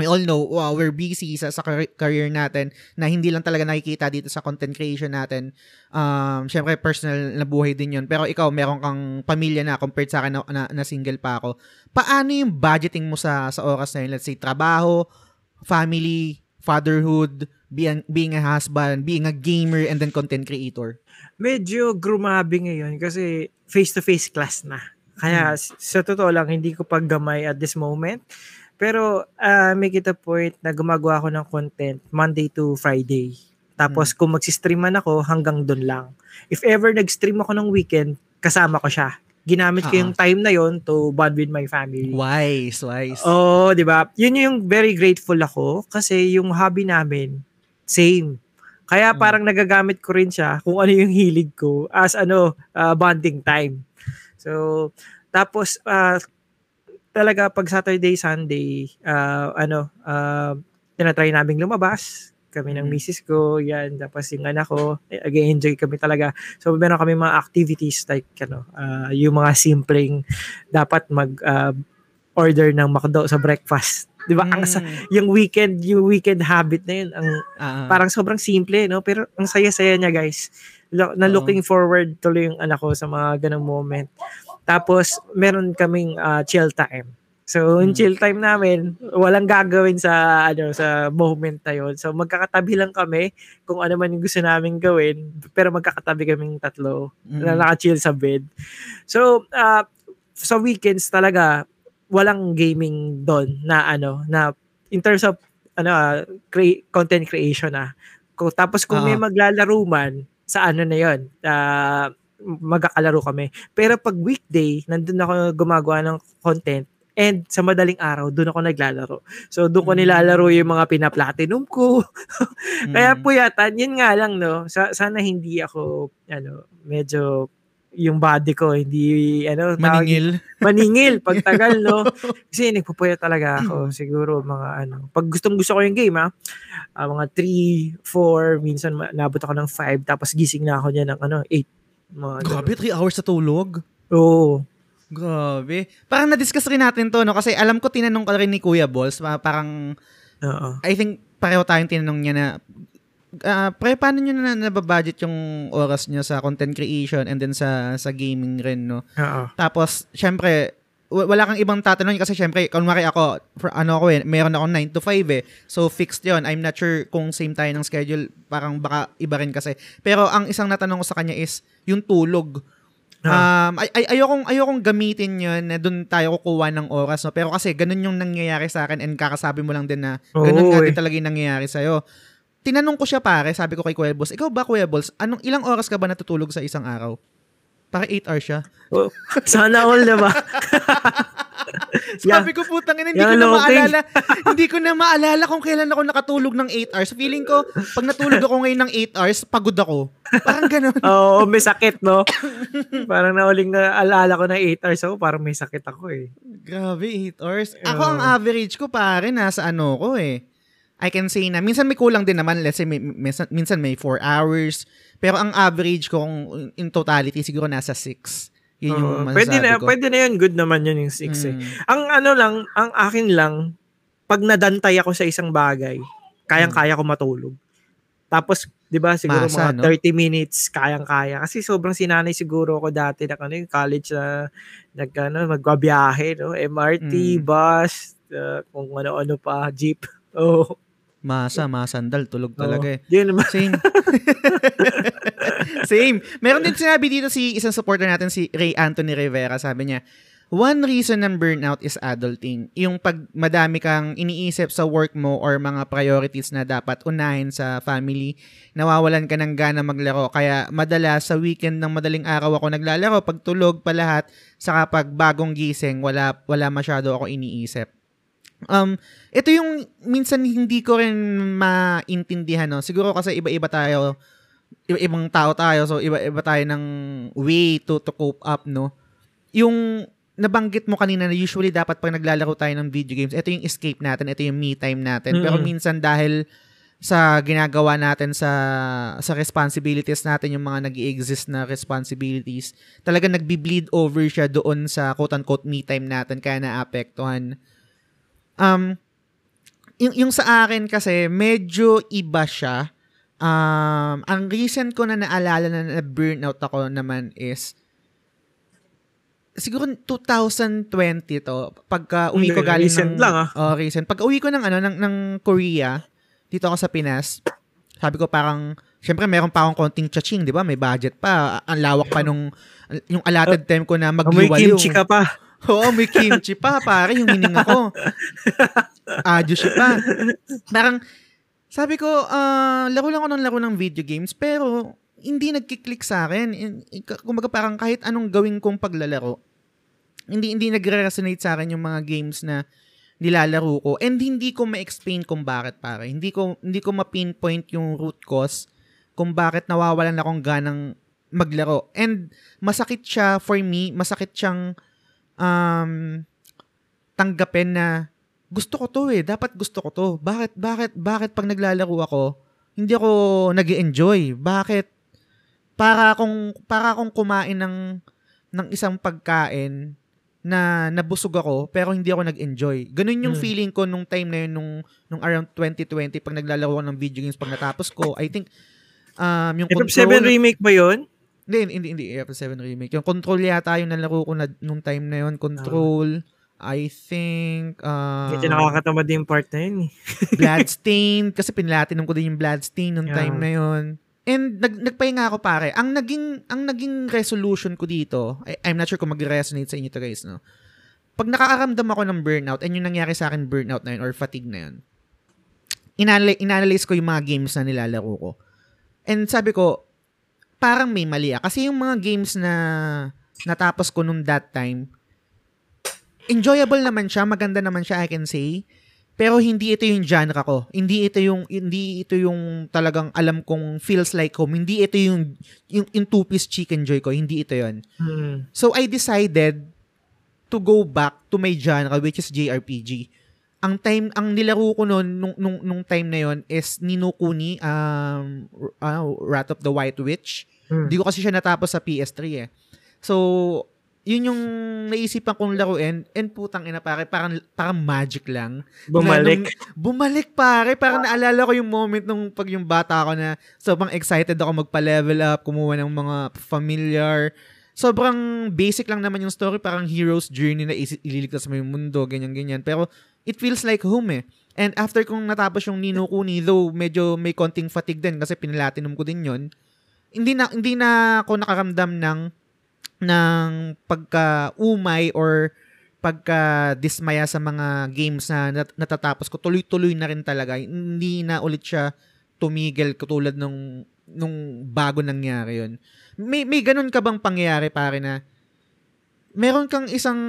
Speaker 2: we all know, wow, we're busy sa, sa career natin na hindi lang talaga nakikita dito sa content creation natin. Um, Siyempre, personal na buhay din yun. Pero ikaw, meron kang pamilya na compared sa akin na, na, na single pa ako. Paano yung budgeting mo sa, sa oras na yun? Let's say, trabaho, family, fatherhood, being, being a husband, being a gamer, and then content creator?
Speaker 3: Medyo grumabi ngayon kasi face-to-face class na. Kaya
Speaker 2: Hmm.
Speaker 3: sa totoo lang, hindi ko paggamay at this moment. Pero uh, make it a point na gumagawa ako ng content Monday to Friday. Tapos kung magsistream man ako, hanggang doon lang. If ever nag-stream ako ng weekend, kasama ko siya. Ginamit ko
Speaker 2: Ah.
Speaker 3: yung time na yon to bond with my family.
Speaker 2: Wise, wise.
Speaker 3: Oo, di ba? Yun yung very grateful ako kasi yung hobby namin, same. Kaya
Speaker 2: Mm.
Speaker 3: parang nagagamit ko rin siya kung ano yung hilig ko as ano, uh, bonding time. So, tapos uh, talaga pag Saturday, Sunday, uh, ano, uh, tinatry naming lumabas kami ng
Speaker 2: Mm.
Speaker 3: misis ko, yan, tapos yung anak ko, eh, enjoy kami talaga. So, meron kami mga activities like, ano, uh, yung mga simpleng, dapat mag, uh, order ng McDo sa breakfast. Di ba? Ang, sa-
Speaker 2: Mm.
Speaker 3: yung weekend, yung weekend habit na yun, ang,
Speaker 2: Ah,
Speaker 3: parang sobrang simple, no? Pero ang saya-saya niya, guys. Lo- Na
Speaker 2: Oo.
Speaker 3: looking forward tuloy yung anak ko sa mga ganong moment. Tapos, meron kaming uh, chill time. So, yung
Speaker 2: Mm.
Speaker 3: chill time namin, walang gagawin sa ano sa moment na yun. So, magkakatabi lang kami kung ano man yung gusto namin gawin, pero magkakatabi kaming tatlo
Speaker 2: mm.
Speaker 3: na naka-chill sa bed. So, uh, sa weekends talaga, walang gaming doon na ano, na in terms of ano, ah, crea- content creation ah. Kung, tapos kung may
Speaker 2: Oo.
Speaker 3: maglalaro man, sa ano na yon ah, magkakalaro kami. Pero pag weekday, nandun ako gumagawa ng content, and sa madaling araw, doon ako naglalaro. So, doon ko
Speaker 2: Mm.
Speaker 3: nilalaro yung mga pina-platinum ko, kaya
Speaker 2: Mm.
Speaker 3: po yata, yun nga lang, no? Sa, sana hindi ako, ano, medyo yung body ko, hindi, ano, tawag-
Speaker 2: Maningil.
Speaker 3: maningil pagtagal, no? Kasi nagpupuyat talaga ako. Siguro mga ano. Pag gustong gusto ko yung game, ha? ah, mga 3, 4, minsan nabot ako ng 5, tapos gising na ako niya ng ano, 8. Mga
Speaker 2: Grabe, 3 hours sa tulog.
Speaker 3: Oo.
Speaker 2: Grabe. Parang na-discuss rin natin to, no? Kasi alam ko tinanong ko rin ni Kuya Balls, pa- parang,
Speaker 3: Oo.
Speaker 2: I think pareho tayong tinanong niya na, ah pre, paano nyo na nababudget yung oras nyo sa content creation and then sa sa gaming rin, no?
Speaker 3: Oo.
Speaker 2: Tapos, syempre, wala kang ibang tatanungin kasi syempre, kunwari ako, for, ano ako eh, meron ako 9 to 5 eh. So, fixed yon I'm not sure kung same tayo ng schedule, parang baka iba rin kasi. Pero ang isang natanong ko sa kanya is, yung tulog. Um, ay, ay, ayokong, ayokong gamitin yun na doon tayo kukuha ng oras. No? Pero kasi ganun yung nangyayari sa akin and kakasabi mo lang din na ganun
Speaker 3: Oo,
Speaker 2: nga
Speaker 3: eh.
Speaker 2: din talaga yung nangyayari sa'yo. Tinanong ko siya pare, sabi ko kay Kuya Balls, ikaw ba Kuya Balls, anong, ilang oras ka ba natutulog sa isang araw? Para 8 hours siya.
Speaker 3: Oh, Sana all, diba?
Speaker 2: Sabi ko putang ina, hindi
Speaker 3: Yan,
Speaker 2: ko na
Speaker 3: okay.
Speaker 2: maalala. hindi ko na maalala kung kailan ako nakatulog ng 8 hours. Feeling ko, pag natulog ako ngayon ng 8 hours, pagod ako. Parang ganun.
Speaker 3: Oo, may sakit, no? parang nauling na alala ko na 8 hours ako, parang may sakit ako eh.
Speaker 2: Grabe, 8 hours. Ako ang average ko pare, nasa ano ko eh. I can say na, minsan may kulang din naman. Let's say, may, minsan, minsan may 4 hours. Pero ang average ko kung in totality, siguro nasa 6. Yun yung masasabi
Speaker 3: pwede na,
Speaker 2: ko.
Speaker 3: pwede na yun. Good naman yun yung 6 eh.
Speaker 2: Mm.
Speaker 3: Ang ano lang, ang akin lang, pag nadantay ako sa isang bagay, kayang-kaya ko matulog. Tapos, 'di ba, siguro
Speaker 2: Masa,
Speaker 3: mga
Speaker 2: no?
Speaker 3: 30 minutes kayang-kaya kasi sobrang sinanay siguro ako dati na ano, yung college na nag ano, magbabiyahe, no, MRT,
Speaker 2: Mm.
Speaker 3: bus, uh, kung ano-ano pa, jeep. Oh,
Speaker 2: Masa, masandal, tulog talaga eh.
Speaker 3: Yun naman.
Speaker 2: Same. Same. Meron din sinabi dito si isang supporter natin, si Ray Anthony Rivera. Sabi niya, one reason ng burnout is adulting. Yung pag madami kang iniisip sa work mo or mga priorities na dapat unahin sa family, nawawalan ka ng gana maglaro. Kaya madalas sa weekend ng madaling araw ako naglalaro. Pag tulog pa lahat, saka pag bagong gising, wala, wala masyado ako iniisip. Um, ito yung minsan hindi ko rin maintindihan, no? Siguro kasi iba-iba tayo, iba-ibang tao tayo, so iba-iba tayo ng way to, to cope up, no? Yung nabanggit mo kanina na usually dapat pag naglalaro tayo ng video games, ito yung escape natin, ito yung me time natin. Pero
Speaker 3: Mm.
Speaker 2: minsan dahil sa ginagawa natin sa sa responsibilities natin yung mga nag exist na responsibilities talaga nagbi-bleed over siya doon sa quote-unquote me time natin kaya naapektuhan um yung, yung sa akin kasi medyo iba siya um ang recent ko na naalala na, na burnout ako naman is siguro 2020 to pagka uwi ko galing
Speaker 3: recent
Speaker 2: ng
Speaker 3: lang, ah.
Speaker 2: oh, recent pagka uwi ko ng ano ng, ng Korea dito ako sa Pinas, sabi ko parang, syempre meron pa akong konting chaching, di ba? May budget pa. Ang lawak pa nung, yung allotted time ko na
Speaker 3: May
Speaker 2: magliwaliw.
Speaker 3: kimchi ka pa.
Speaker 2: Oo, may kimchi pa, pare, yung hininga ko. Adyo siya pa. Parang, sabi ko, ah, laro lang ako ng laro ng video games, pero hindi nagkiklik sa akin. In- in- Kumbaga parang kahit anong gawin kong paglalaro, hindi hindi nagre-resonate sa akin yung mga games na nilalaro ko and hindi ko ma-explain kung bakit pare. Hindi ko hindi ko ma-pinpoint yung root cause kung bakit nawawalan akong ganang maglaro. And masakit siya for me, masakit siyang um, tanggapin na gusto ko to eh, dapat gusto ko to. Bakit, bakit, bakit pag naglalaro ako, hindi ako nag enjoy Bakit? Para akong, para akong kumain ng, ng isang pagkain na nabusog ako pero hindi ako nag-enjoy. Ganun yung
Speaker 3: Hmm.
Speaker 2: feeling ko nung time na yun, nung, nung around 2020 pag naglalaro ako ng video games pag natapos ko. I think um, yung
Speaker 3: FF7 remake ba yun?
Speaker 2: Hindi, hindi, hindi. FF7 remake. Yung Control yata yung nalaro ko na, nung time na yun. Control, I think, uh,
Speaker 3: Medyo nakakatamad din yung part na yun eh.
Speaker 2: Bloodstain. kasi pinlatinum ko din yung Bloodstain nung
Speaker 3: Yeah.
Speaker 2: time na yun. And nag, nagpahinga ako pare. Ang naging, ang naging resolution ko dito, I, I'm not sure kung mag-resonate sa inyo to guys, no? Pag nakakaramdam ako ng burnout, and yung nangyari sa akin burnout na yun, or fatigue na yun, inali- inanalyze ko yung mga games na nilalaro ko. And sabi ko, parang may mali ah. Kasi yung mga games na natapos ko nung that time, enjoyable naman siya, maganda naman siya, I can say. Pero hindi ito yung genre ko. Hindi ito yung hindi ito yung talagang alam kong feels like home. Hindi ito yung yung, yung two-piece chicken joy ko. Hindi ito 'yon.
Speaker 3: Hmm.
Speaker 2: So I decided to go back to my genre which is JRPG. Ang time ang nilaro ko noon nung, nung nung time na 'yon is Nino Kuni um uh, Wrath of the White Witch.
Speaker 3: Hmm.
Speaker 2: Hindi ko kasi siya natapos sa PS3 eh. So yun yung naisipan kong laruin and putang ina pare parang parang magic lang
Speaker 3: Bumalik.
Speaker 2: na nung- bumalik pare. Parang naalala ko yung moment nung pag yung bata ako na sobrang excited ako magpa-level up, kumuha ng mga familiar. Sobrang basic lang naman yung story. Parang hero's journey na ililigtas mo yung mundo, ganyan-ganyan. Pero it feels like home eh. And after kong natapos yung Nino Kuni, though medyo may konting fatigue din kasi pinlatinum ko din yon hindi na hindi na ako nakaramdam ng ng pagka-umay or pagka-dismaya sa mga games na nat- natatapos ko, tuloy-tuloy na rin talaga. Hindi na ulit siya tumigil katulad nung, nung bago nangyari yun. May, may ganun ka bang pangyayari pare na meron kang isang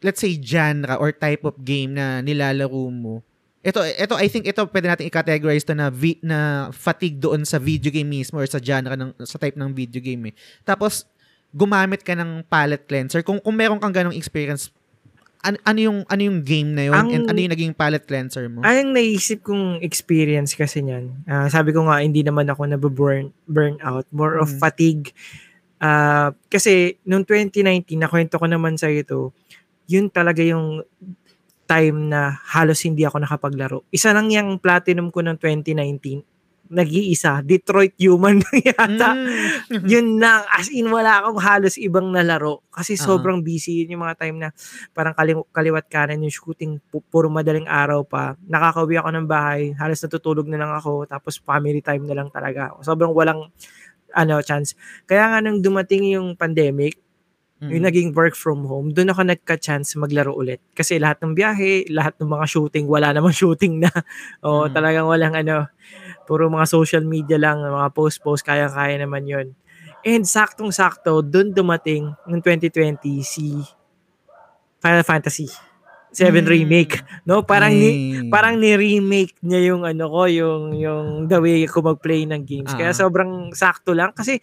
Speaker 2: let's say genre or type of game na nilalaro mo. Ito ito I think ito pwede natin i-categorize to na vi, na fatigue doon sa video game mismo or sa genre ng sa type ng video game eh. Tapos gumamit ka ng palette cleanser. Kung kung meron kang ganong experience, an, ano yung ano yung game na yun
Speaker 3: Ang-
Speaker 2: and ano yung naging palette cleanser mo?
Speaker 3: Ang naisip kong experience kasi niyan, ah, sabi ko nga, hindi naman ako nababurn burn out. More of
Speaker 2: Mm.
Speaker 3: fatigue. Ah, kasi, noong 2019, nakwento ko naman sa ito, yun talaga yung time na halos hindi ako nakapaglaro. Isa lang yung platinum ko ng 2019, nag-iisa, Detroit Human yata.
Speaker 2: Mm.
Speaker 3: yun lang, as in wala akong halos ibang nalaro. Kasi
Speaker 2: Ah.
Speaker 3: sobrang busy. Yun yung mga time na parang kali- kaliwat kanan yung shooting. Pu- puro madaling araw pa. Nakakauwi ako ng bahay. Halos natutulog na lang ako. Tapos family time na lang talaga sobrang walang ano chance. Kaya nga nung dumating yung pandemic
Speaker 2: Mm.
Speaker 3: yung naging work from home, doon ako nagka-chance maglaro ulit. Kasi lahat ng biyahe, lahat ng mga shooting, wala namang shooting na. o
Speaker 2: Mm.
Speaker 3: talagang walang ano, puro mga social media lang, mga post-post, kaya-kaya naman yon And saktong-sakto, doon dumating ng 2020 si Final Fantasy 7
Speaker 2: Mm.
Speaker 3: Remake. No? Parang ni,
Speaker 2: Mm.
Speaker 3: parang ni-remake niya yung ano ko, yung yung the way ko mag-play ng games. Kaya
Speaker 2: Ah.
Speaker 3: sobrang sakto lang kasi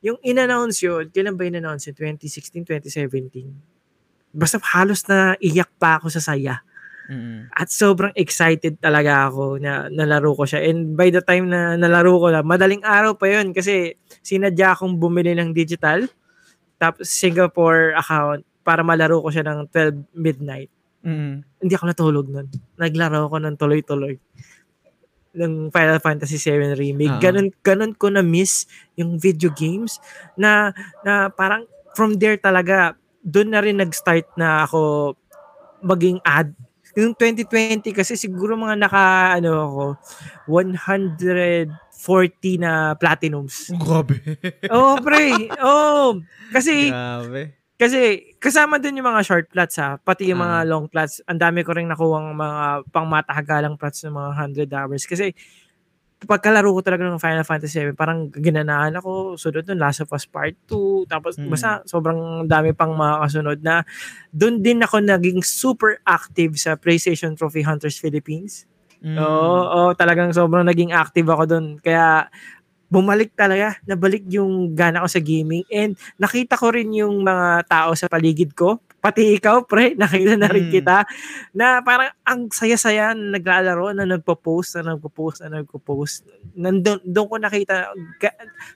Speaker 3: yung in-announce yun, kailan ba in-announce yun? 2016, 2017. Basta halos na iyak pa ako sa saya.
Speaker 2: Mm.
Speaker 3: At sobrang excited talaga ako na nalaro ko siya. And by the time na nalaro ko na, madaling araw pa yun kasi sinadya akong bumili ng digital tapos Singapore account para malaro ko siya ng 12 midnight
Speaker 2: Mm.
Speaker 3: hindi ako natulog nun. Naglaro ako ng tuloy-tuloy ng Final Fantasy 7 remake.
Speaker 2: Oo.
Speaker 3: Ganun, ganun ko na miss yung video games na, na parang from there talaga, doon na rin nag-start na ako maging ad Yung 2020 kasi siguro mga naka, ano ako, 140 na platinums.
Speaker 2: Grabe.
Speaker 3: Oh, pre. Oh, kasi,
Speaker 2: Grabe.
Speaker 3: Kasi kasama dun yung mga short plots ha, pati yung mga
Speaker 2: Ah.
Speaker 3: long plots. Ang dami ko rin nakuha mga pangmatahagalang plots ng mga 100 hours. Kasi pagkalaro ko talaga ng Final Fantasy 7, parang ginanaan ako. Sunod nun, Last of Us Part 2. Tapos
Speaker 2: Mm.
Speaker 3: basta sobrang dami pang mga kasunod na doon din ako naging super active sa PlayStation Trophy Hunters Philippines.
Speaker 2: Mm.
Speaker 3: Oo, oo, talagang sobrang naging active ako doon. Kaya bumalik talaga, nabalik yung gana ko sa gaming and nakita ko rin yung mga tao sa paligid ko. Pati ikaw, pre, nakita na rin
Speaker 2: Mm.
Speaker 3: kita na parang ang saya-saya na naglalaro, na nagpo-post, na nagpo-post, na nagpo-post. Nandun, doon ko nakita, ga,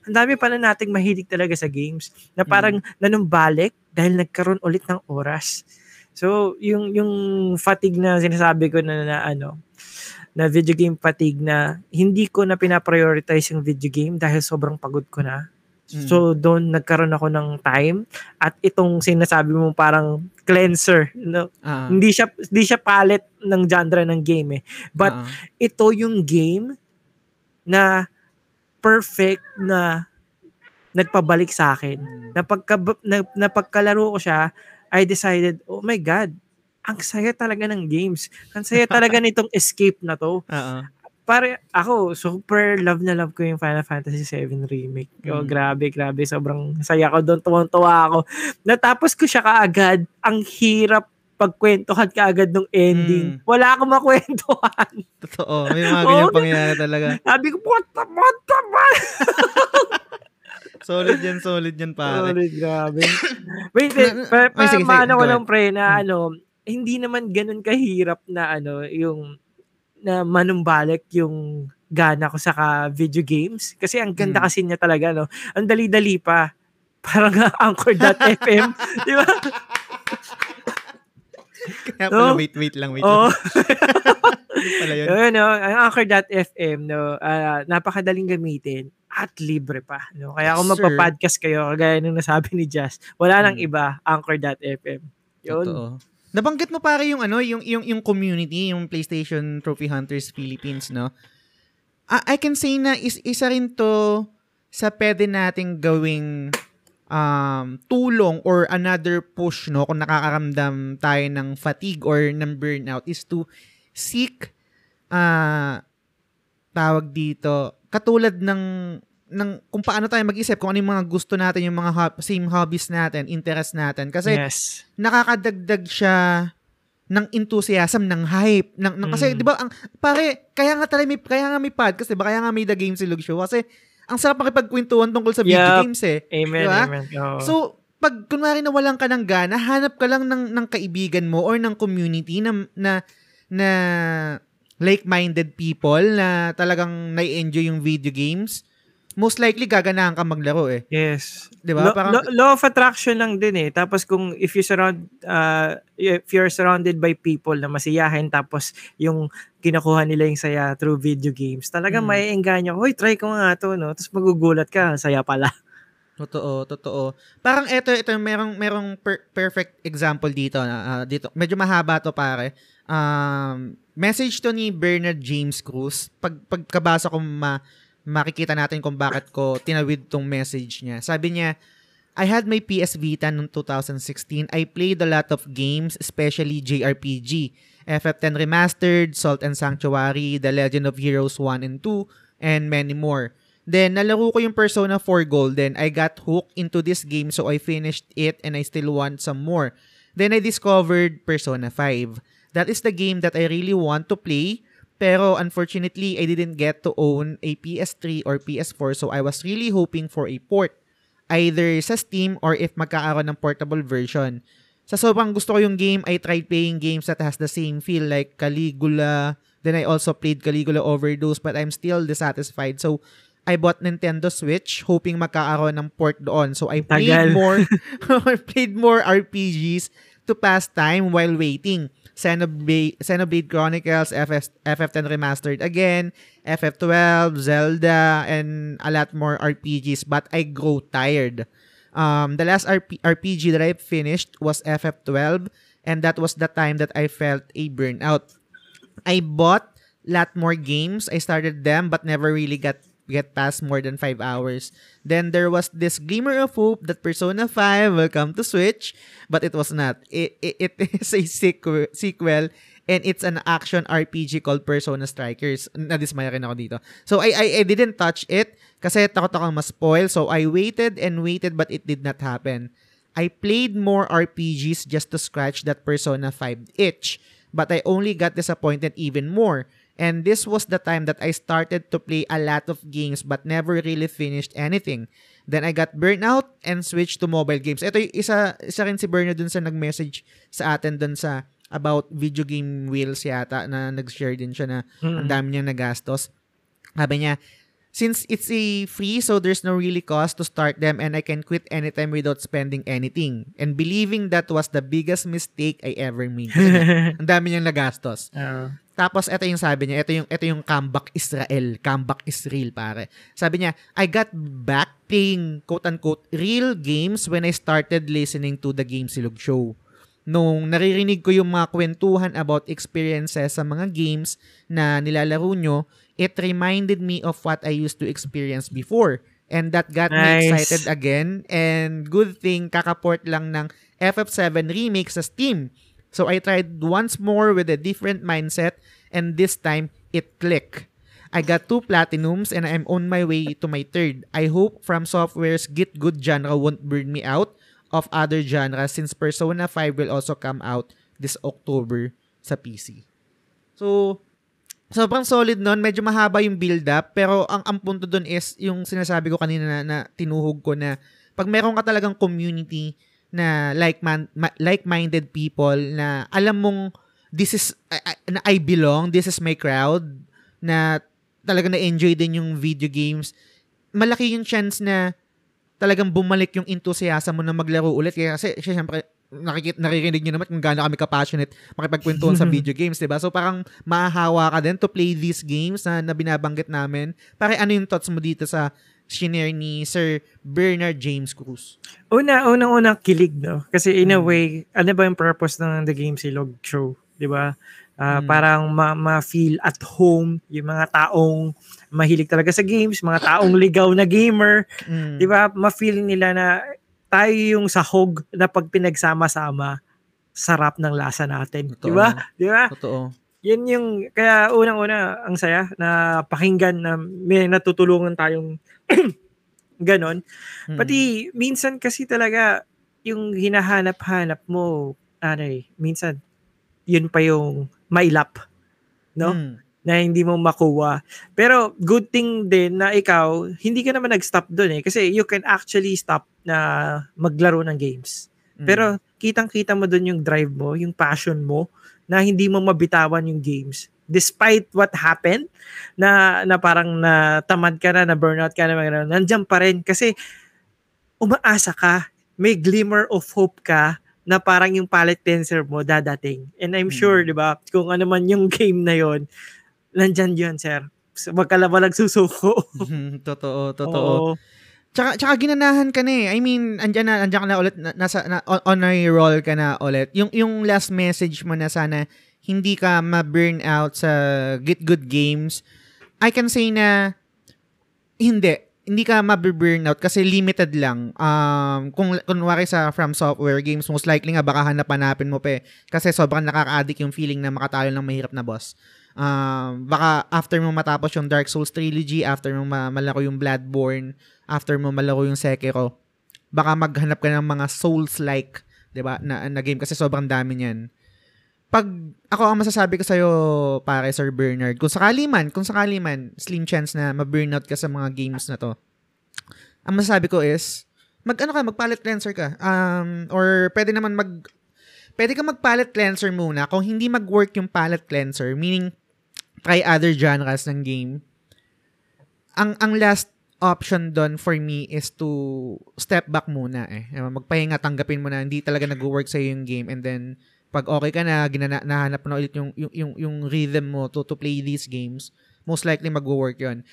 Speaker 3: ang dami pala nating mahilig talaga sa games na parang nanumbalik dahil nagkaroon ulit ng oras. So, yung yung fatigue na sinasabi ko na, na ano, na video game fatigue na hindi ko na pinaprioritize yung video game dahil sobrang pagod ko na.
Speaker 2: Mm.
Speaker 3: So, doon nagkaroon ako ng time at itong sinasabi mo parang cleanser, no?
Speaker 2: Ah.
Speaker 3: Hindi siya hindi siya palette ng genre ng game eh. But
Speaker 2: Ah.
Speaker 3: ito yung game na perfect na nagpabalik sa akin.
Speaker 2: Mm.
Speaker 3: Na, pagka, na, na pagkalaro ko siya, I decided, oh my God, ang saya talaga ng games. Ang saya talaga nitong escape na to.
Speaker 2: Oo.
Speaker 3: Pare, ako, super love na love ko yung Final Fantasy 7 Remake. Oh,
Speaker 2: Mm.
Speaker 3: grabe, grabe. Sobrang saya ko doon. Tuwang-tuwa ako. Natapos ko siya kaagad. Ang hirap pagkwentuhan kaagad ng ending.
Speaker 2: Mm.
Speaker 3: Wala akong makwentuhan.
Speaker 2: Totoo. May mga ganyan
Speaker 3: Oo.
Speaker 2: pangyayari talaga.
Speaker 3: Sabi ko, what the, what the, what?
Speaker 2: Solid yan, solid yan, pare.
Speaker 3: Solid, grabe. Wait,
Speaker 2: na-
Speaker 3: pa, pa,
Speaker 2: ay, sige, sige,
Speaker 3: maano ko lang, pre, na
Speaker 2: Hmm.
Speaker 3: ano, hindi naman ganun kahirap na ano, yung na manumbalik yung gana ko sa ka- video games. Kasi ang ganda
Speaker 2: Hmm.
Speaker 3: kasi niya talaga, no? Ang dali-dali pa. Parang anchor.fm. di ba?
Speaker 2: Kaya
Speaker 3: No?
Speaker 2: pala, wait, wait lang, wait
Speaker 3: Oo.
Speaker 2: lang. Pala yun.
Speaker 3: Yun, no? Ang anchor.fm, no? ah, napakadaling gamitin at libre pa. No? Kaya kung magpa-podcast kayo, kagaya nung nasabi ni Jazz, wala nang
Speaker 2: Hmm.
Speaker 3: iba, anchor.fm. Yun.
Speaker 2: Totoo. Nabanggit mo pare yung ano, yung yung yung community, yung PlayStation Trophy Hunters Philippines, no? I, I can say na is, isa rin to sa pwede nating gawing um, tulong or another push, no? Kung nakakaramdam tayo ng fatigue or ng burnout is to seek ah tawag dito, katulad ng ng kung paano tayo mag-isip, kung ano yung mga gusto natin, yung mga hob- same hobbies natin, interest natin. Kasi
Speaker 3: yes.
Speaker 2: nakakadagdag siya ng enthusiasm, ng hype, ng, ng kasi
Speaker 3: Mm.
Speaker 2: 'di ba ang pare kaya nga talaga may kaya nga may podcast, 'di ba? Kaya nga may The Game Silog Show kasi ang sarap makipagkwentuhan tungkol sa video
Speaker 3: Yup.
Speaker 2: games eh.
Speaker 3: Amen,
Speaker 2: Diba?
Speaker 3: amen. Oo.
Speaker 2: So, pag kunwari nawalan ka ng gana, hanap ka lang ng ng kaibigan mo or ng community na na na like-minded people na talagang nai-enjoy yung video games. Most likely gaganahan ka maglaro eh.
Speaker 3: yes.
Speaker 2: 'Di ba?
Speaker 3: Law,
Speaker 2: Parang
Speaker 3: law- law of attraction lang din eh. Tapos kung if you surround uh, if you're surrounded by people na masiyahin tapos yung kinakuha nila yung saya through video games, talagang
Speaker 2: Mm.
Speaker 3: may engganyo. Hoy, try ko nga to, no? Tapos magugulat ka, saya pala.
Speaker 2: Totoo, totoo. Parang ito, ito, merong, merong per- perfect example dito. na ah, dito. Medyo mahaba to pare. Um, message to ni Bernard James Cruz. Pag, pagkabasa ko ma, makikita natin kung bakit ko tinawid tong message niya. Sabi niya, I had my PS Vita noong 2016. I played a lot of games, especially JRPG. FF10 Remastered, Salt and Sanctuary, The Legend of Heroes 1 and 2, and many more. Then, nalaro ko yung Persona 4 Golden. I got hooked into this game so I finished it and I still want some more. Then, I discovered Persona 5. That is the game that I really want to play. Pero unfortunately, I didn't get to own a PS3 or PS4 so I was really hoping for a port. Either sa Steam or if magkakaroon ng portable version. Sa sobrang gusto ko yung game, I tried playing games that has the same feel like Caligula. Then I also played Caligula Overdose but I'm still dissatisfied. So I bought Nintendo Switch hoping magkakaroon ng port doon. So I played
Speaker 3: Tagal.
Speaker 2: more I played more RPGs to pass time while waiting. Xenoblade, Xenoblade Chronicles, FF, FF10 Remastered again, FF12, Zelda, and a lot more RPGs, but I grow tired. Um, the last RP, RPG that I finished was FF12, And that was the time that I felt a burnout. I bought a lot more games. I started them but never really got get past more than 5 hours. Then there was this glimmer of hope that Persona 5 will come to Switch, but it was not. It, it, it is a sequel, sequel and it's an action RPG called Persona Strikers. Nadismaya rin ako dito. So I, I, I didn't touch it kasi takot ako ma-spoil. So I waited and waited but it did not happen. I played more RPGs just to scratch that Persona 5 itch, but I only got disappointed even more And this was the time that I started to play a lot of games but never really finished anything. Then I got burnout and switched to mobile games. Ito yung isa, isa rin si Bernard dun sa nag-message sa atin dun sa about video game wheels yata na nag-share din siya na mm-hmm. ang dami niyang nagastos. Sabi niya, since it's a free so there's no really cost to start them and I can quit anytime without spending anything. And believing that was the biggest mistake I ever made. ang dami niyang nagastos. Uh. Tapos ito yung sabi niya, ito yung ito yung comeback Israel, comeback Israel pare. Sabi niya, I got back playing quote unquote real games when I started listening to the Game Silog show. Nung naririnig ko yung mga kwentuhan about experiences sa mga games na nilalaro nyo, it reminded me of what I used to experience before. And that got nice. me excited again. And good thing, kakaport lang ng FF7 remake sa Steam So I tried once more with a different mindset and this time it clicked. I got two platinums and I'm on my way to my third. I hope From Software's Git Good genre won't burn me out of other genres since Persona 5 will also come out this October sa PC. So, sobrang solid nun. Medyo mahaba yung build-up. Pero ang, ang punto dun is yung sinasabi ko kanina na, na tinuhog ko na pag meron ka talagang community na like man ma, like-minded people na alam mong this is I, I, I belong, this is my crowd na talaga na enjoy din yung video games. Malaki yung chance na talagang bumalik yung enthusiasm mo na maglaro ulit kaya kasi syempre nakikita naririnig niyo naman kung gaano kami ka-passionate makipagkwentuhan sa video games, 'di ba? So parang mahahawa ka din to play these games na, na binabanggit namin. Pare ano yung thoughts mo dito sa shinare ni Sir Bernard James Cruz?
Speaker 3: Una, unang-una kilig, no? Kasi in a hmm. way, ano ba yung purpose ng The Game Silog Show? Di ba? Uh, mm. Parang ma- ma-feel at home yung mga taong mahilig talaga sa games, mga taong ligaw na gamer. Mm. Di ba? Ma-feel nila na tayo yung sahog na pag pinagsama-sama, sarap ng lasa natin. Di ba? Di ba?
Speaker 2: Totoo.
Speaker 3: Yan yung, kaya unang-una, ang saya na pakinggan na may natutulungan tayong Ganon. Hmm. Pati minsan kasi talaga yung hinahanap-hanap mo, ano eh, minsan yun pa yung mailap. No? Hmm. Na hindi mo makuha. Pero good thing din na ikaw, hindi ka naman nag-stop doon eh. Kasi you can actually stop na maglaro ng games. Hmm. Pero kitang-kita mo doon yung drive mo, yung passion mo, na hindi mo mabitawan yung games. Despite what happened na na parang na tamad ka na na burnout ka na mga nandiyan pa rin. Kasi umaasa ka may glimmer of hope ka na parang yung palette cleanser mo dadating. And I'm sure hmm. 'di ba kung ano man yung game na yon nandiyan yun sir. Wag ka lang nagsusuko
Speaker 2: totoo totoo. Oo. Tsaka, tsaka ginanahan ka na eh. I mean, andyan na, andyan ka na ulit, nasa, na, on, on roll ka na ulit. Yung, yung last message mo na sana, hindi ka ma-burn out sa Get Good Games, I can say na hindi. Hindi ka ma-burn out kasi limited lang. Um, kung kunwari sa From Software games, most likely nga baka hanap-hanapin mo pa eh. Kasi sobrang nakaka-addict yung feeling na makatalo ng mahirap na boss. Um, baka after mo matapos yung Dark Souls trilogy, after mo ma- malako yung Bloodborne, after mo malako yung Sekiro, baka maghanap ka ng mga Souls-like, 'di ba, na, na game kasi sobrang dami niyan pag ako ang masasabi ko sa iyo pare Sir Bernard, kung sakali man, kung sakali man slim chance na ma-burnout ka sa mga games na to. Ang masasabi ko is mag ano ka, mag palette cleanser ka. Um or pwede naman mag pwede ka mag palette cleanser muna. Kung hindi mag-work yung palette cleanser, meaning try other genres ng game. Ang ang last option doon for me is to step back muna eh. Magpahinga, tanggapin mo na hindi talaga nag-work sa yung game and then pag okay ka na, ginana, nahanap na ulit yung, yung, yung, yung rhythm mo to, to play these games, most likely mag-work yon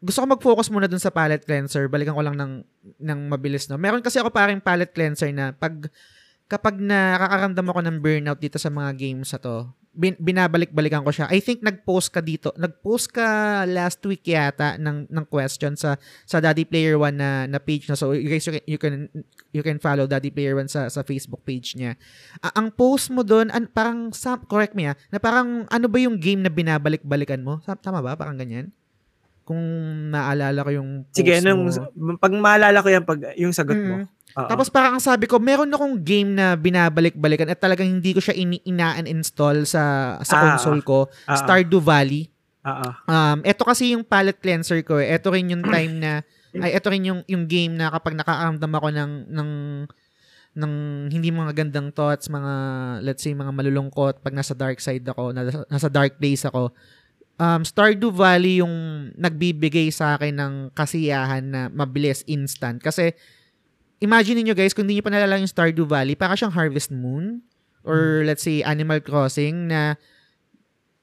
Speaker 2: gusto ko mag-focus muna dun sa palette cleanser. Balikan ko lang ng, ng mabilis, no? Meron kasi ako parang palette cleanser na pag kapag nakakaramdam ako ng burnout dito sa mga games na to, bin, binabalik-balikan ko siya. I think nag-post ka dito. Nag-post ka last week yata ng ng question sa sa Daddy Player 1 na na page na. So you guys you can you can, you can follow Daddy Player 1 sa sa Facebook page niya. A- ang post mo doon an, parang correct me ah, na parang ano ba yung game na binabalik-balikan mo? Tama ba? Parang ganyan? Kung naalala ko yung post
Speaker 3: Sige, anong,
Speaker 2: mo.
Speaker 3: pag maalala ko yan, pag, yung sagot mo.
Speaker 2: Mm.
Speaker 3: Oo.
Speaker 2: Tapos parang ang sabi ko, meron akong game na binabalik-balikan at talagang hindi ko siya in- ina-install sa sa
Speaker 3: Ah,
Speaker 2: console ko,
Speaker 3: Ah, ah.
Speaker 2: Stardew Valley.
Speaker 3: Oo.
Speaker 2: Um, ito kasi yung palette cleanser ko. eh. Ito rin yung time na ay ito rin yung yung game na kapag nakakaramdam ako ng ng ng hindi mga gandang thoughts, mga let's say mga malulungkot pag nasa dark side ako, nasa, nasa dark place ako. Um, Stardew Valley yung nagbibigay sa akin ng kasiyahan na mabilis, instant. Kasi imagine niyo guys, kung hindi niyo pa nalala yung Stardew Valley, para siyang Harvest Moon or let's say Animal Crossing na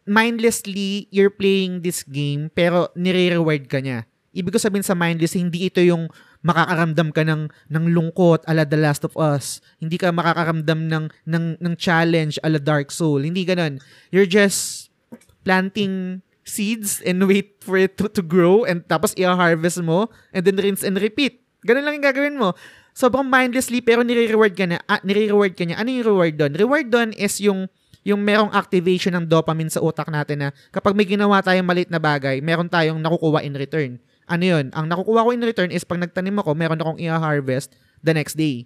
Speaker 2: mindlessly you're playing this game pero nire-reward ka niya. Ibig ko sabihin sa mindless, hindi ito yung makakaramdam ka ng, ng lungkot ala The Last of Us. Hindi ka makakaramdam ng, ng, ng challenge ala Dark Soul. Hindi ganun. You're just planting seeds and wait for it to, to grow and tapos i-harvest mo and then rinse and repeat. Ganun lang yung gagawin mo. Sobrang mindlessly pero nire-reward ka na, ah, nire-reward ka niya. Ano yung reward doon? Reward doon is yung yung merong activation ng dopamine sa utak natin na kapag may ginawa tayong maliit na bagay, meron tayong nakukuha in return. Ano yun? Ang nakukuha ko in return is pag nagtanim ako, meron akong i-harvest the next day.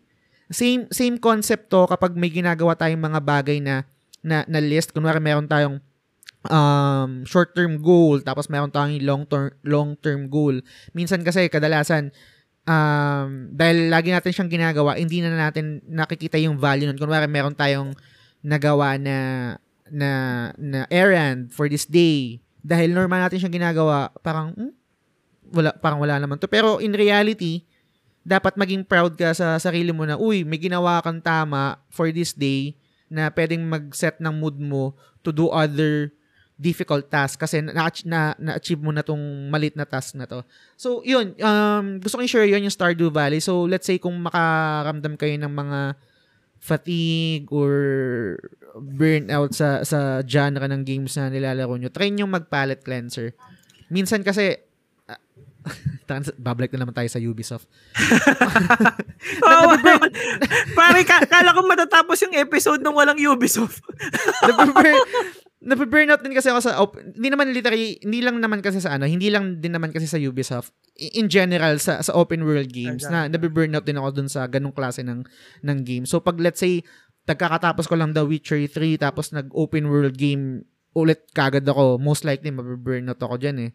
Speaker 2: Same same concept to kapag may ginagawa tayong mga bagay na na, na list. Kunwari meron tayong um, short-term goal tapos meron tayong long-term long-term goal. Minsan kasi kadalasan um, dahil lagi natin siyang ginagawa, hindi na natin nakikita yung value nun. Kunwari meron tayong nagawa na na na errand for this day dahil normal natin siyang ginagawa parang hmm, wala parang wala naman to pero in reality dapat maging proud ka sa sarili mo na uy may ginawa kang tama for this day na pwedeng mag-set ng mood mo to do other difficult task kasi na, na, na-achieve mo na tong malit na task na to. So, yun. Um, gusto ko i-share yun yung Stardew Valley. So, let's say kung makaramdam kayo ng mga fatigue or burnout sa sa genre ng games na nilalaro nyo, try nyo mag-palette cleanser. Minsan kasi, babalik na naman tayo sa Ubisoft.
Speaker 3: Oo, Pare, ka, kala ko matatapos yung episode nung walang Ubisoft.
Speaker 2: Nababurnout din kasi ako sa, op- hindi naman literally, hindi lang naman kasi sa ano, hindi lang din naman kasi sa Ubisoft. In general, sa, sa open world games, na nababurnout din ako dun sa ganung klase ng, ng game. So pag let's say, nagkakatapos ko lang The Witcher 3, tapos nag-open world game ulit kagad ako, most likely mababurnout ako dyan eh.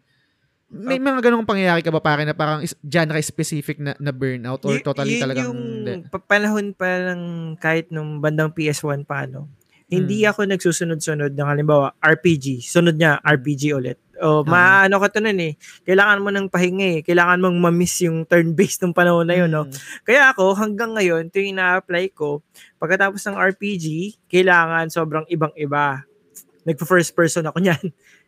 Speaker 2: May mga ganung pangyayari ka ba pare na parang genre specific na, na burnout or
Speaker 3: Y-
Speaker 2: totally
Speaker 3: yun
Speaker 2: talagang
Speaker 3: yung
Speaker 2: hindi?
Speaker 3: pa- panahon pa ng kahit nung bandang PS1 pa, no? Hindi
Speaker 2: Hmm.
Speaker 3: ako nagsusunod-sunod ng halimbawa, RPG. Sunod niya, RPG ulit. O,
Speaker 2: Ah.
Speaker 3: maano ka to nun eh. Kailangan mo ng pahinga eh. Kailangan mong ma-miss yung turn-based ng panahon na yun, no?
Speaker 2: Mm.
Speaker 3: Kaya ako, hanggang ngayon, ito yung na-apply ko, pagkatapos ng RPG, kailangan sobrang ibang-iba. Nagpo-first person ako niyan.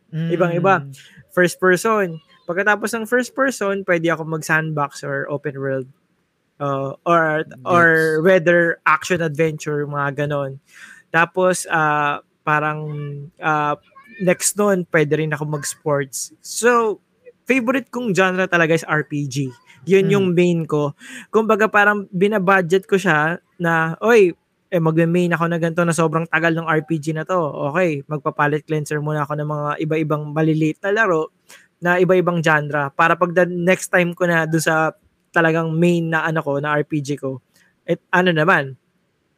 Speaker 2: Mm.
Speaker 3: Ibang-iba. First person. Pagkatapos ng first person, pwede ako mag-sandbox or open world. Uh, or or whether action adventure, mga ganon. Tapos, ah, parang ah, next nun, pwede rin ako mag-sports. So, favorite kong genre talaga is RPG. Yun
Speaker 2: Mm.
Speaker 3: yung main ko. Kumbaga parang binabudget ko siya na, oy, eh magme-main ako na ganito na sobrang tagal ng RPG na to. Okay, magpapalit cleanser muna ako ng mga iba-ibang maliliit na laro na iba-ibang genre para pag the next time ko na doon sa talagang main na ano ko, na RPG ko, et ano naman,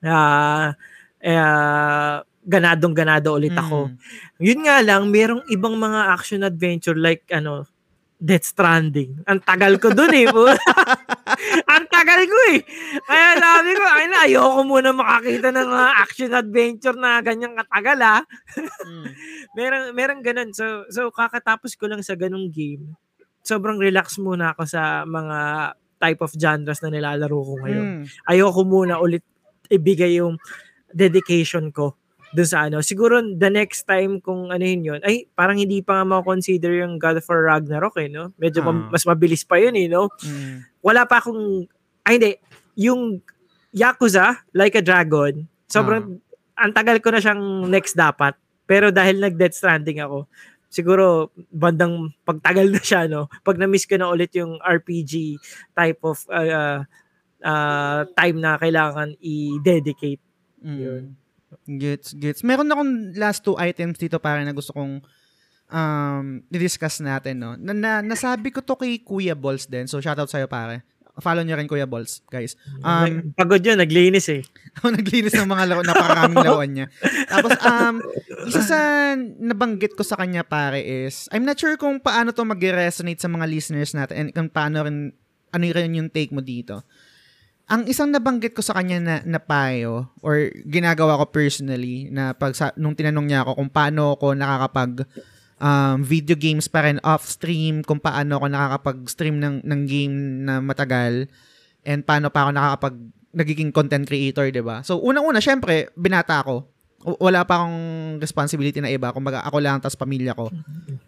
Speaker 3: ah eh, ganadong ganado ulit ako.
Speaker 2: Mm.
Speaker 3: Yun nga lang, merong ibang mga action adventure like ano, Death Stranding. Ang tagal ko dun eh. Ang tagal ko eh. Kaya sabi ko, ay na, ayoko muna makakita ng mga action adventure na ganyang katagal ah.
Speaker 2: Mm.
Speaker 3: Meron, meron ganun. So, so kakatapos ko lang sa ganung game, sobrang relax muna ako sa mga type of genres na nilalaro ko ngayon
Speaker 2: Mm.
Speaker 3: ayoko muna ulit ibigay yung dedication ko dun sa ano. Siguro the next time kung ano yun yun, ay parang hindi pa nga mako-consider yung God of War Ragnarok eh, no? Medyo
Speaker 2: Ah.
Speaker 3: mas mabilis pa yun eh, no?
Speaker 2: Mm.
Speaker 3: Wala pa akong, ay hindi, yung Yakuza, Like a Dragon, sobrang, ang tagal ko na siyang next dapat. Pero dahil nag-Death Stranding ako, siguro bandang pagtagal na siya, no? Pag na-miss ko na ulit yung RPG type of uh, uh, time na kailangan i-dedicate.
Speaker 2: Mm.
Speaker 3: Yun.
Speaker 2: Gets, gets. Meron akong last two items dito para na gusto kong um, i-discuss natin, no? Na, na, nasabi ko to kay Kuya Balls din. So, shoutout sa'yo, pare. Follow nyo rin Kuya Balls, guys. Um,
Speaker 3: Pagod yun, naglinis eh.
Speaker 2: naglinis ng mga laro, napakaraming laruan niya. Tapos, um, isa sa nabanggit ko sa kanya, pare, is, I'm not sure kung paano to mag-resonate sa mga listeners natin and kung paano rin, ano rin yung take mo dito. Ang isang nabanggit ko sa kanya na, na payo or ginagawa ko personally na pag sa, nung tinanong niya ako kung paano ako nakakapag um, video games pa rin off stream, kung paano ako nakakapag-stream ng, ng game na matagal and paano pa ako nakakapag nagiging content creator, 'di ba? So unang-una, syempre, binata ako. Wala pa akong responsibility na iba. Kumbaga ako lang tas pamilya ko.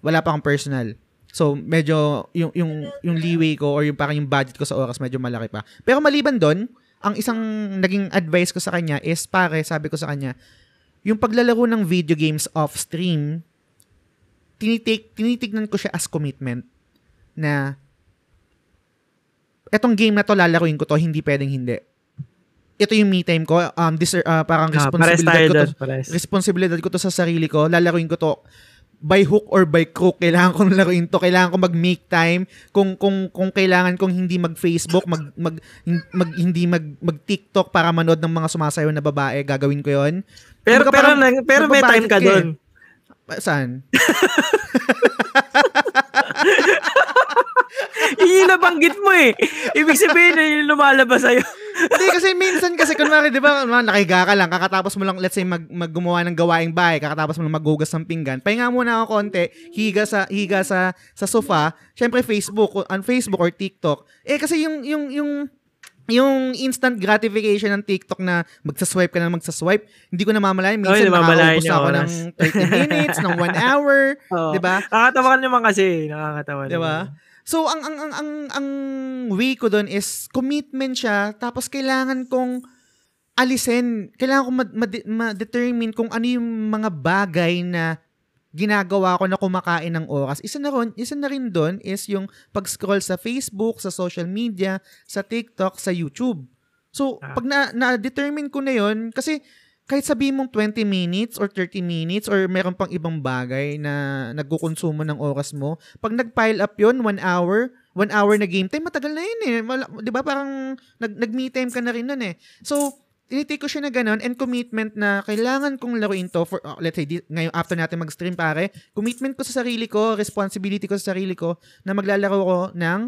Speaker 2: Wala pa akong personal. So medyo yung yung yung leeway ko or yung parang yung budget ko sa oras medyo malaki pa. Pero maliban doon, ang isang naging advice ko sa kanya is pare, sabi ko sa kanya, yung paglalaro ng video games off stream, tinitik tinitignan ko siya as commitment na etong game na to lalaruin ko to, hindi pwedeng hindi. Ito yung me time ko, um this uh, parang
Speaker 3: Ah, tayo
Speaker 2: ko to responsibilidad ko to sa sarili ko, lalaruin ko to by hook or by crook, kailangan kong laruin to, kailangan ko mag-make time, kung kung kung kailangan kong hindi mag-Facebook, mag, mag, mag hindi mag mag-TikTok para manood ng mga sumasayaw na babae, gagawin ko 'yon.
Speaker 3: Pero,
Speaker 2: Kumbaga
Speaker 3: pero,
Speaker 2: parang
Speaker 3: nag- pero may time ka
Speaker 2: ka eh.
Speaker 3: doon.
Speaker 2: Saan?
Speaker 3: Yun yung nabanggit mo eh. Ibig sabihin na yung lumalabas sa'yo.
Speaker 2: Hindi kasi minsan kasi kunwari 'di ba, nakahiga ka lang, kakatapos mo lang let's say mag, maggumawa ng gawaing bahay, kakatapos mo lang maghugas ng pinggan. Pahinga muna ako konti, higa sa higa sa sa sofa, syempre Facebook, on Facebook or TikTok. Eh kasi yung yung yung yung instant gratification ng TikTok na magsaswipe ka na magsaswipe, hindi ko namamalayan. Minsan
Speaker 3: namamalayan
Speaker 2: nakakaubos ako
Speaker 3: oras.
Speaker 2: ng 30 minutes, ng 1 hour,
Speaker 3: Oo.
Speaker 2: 'di ba?
Speaker 3: Nakakatawa ka naman kasi. Nakakatawa
Speaker 2: Di ba? So ang ang ang ang ang way ko doon is commitment siya tapos kailangan kong alisin, kailangan kong ma- ma- ma-determine kung ano yung mga bagay na ginagawa ko na kumakain ng oras. Isa na ron, isa na rin doon is yung pag-scroll sa Facebook, sa social media, sa TikTok, sa YouTube. So,
Speaker 3: Ah.
Speaker 2: pag na, na-determine ko na yon kasi kahit sabihin mong 20 minutes or 30 minutes or meron pang ibang bagay na nagkukonsumo ng oras mo, pag nag-pile up yon one hour, one hour na game time, matagal na yun eh. Di ba parang nag, nag-me time ka na rin nun eh. So, tinitake ko siya na ganun and commitment na kailangan kong laruin to for, oh, let's say, di, ngayon after natin mag-stream pare, commitment ko sa sarili ko, responsibility ko sa sarili ko na maglalaro ko ng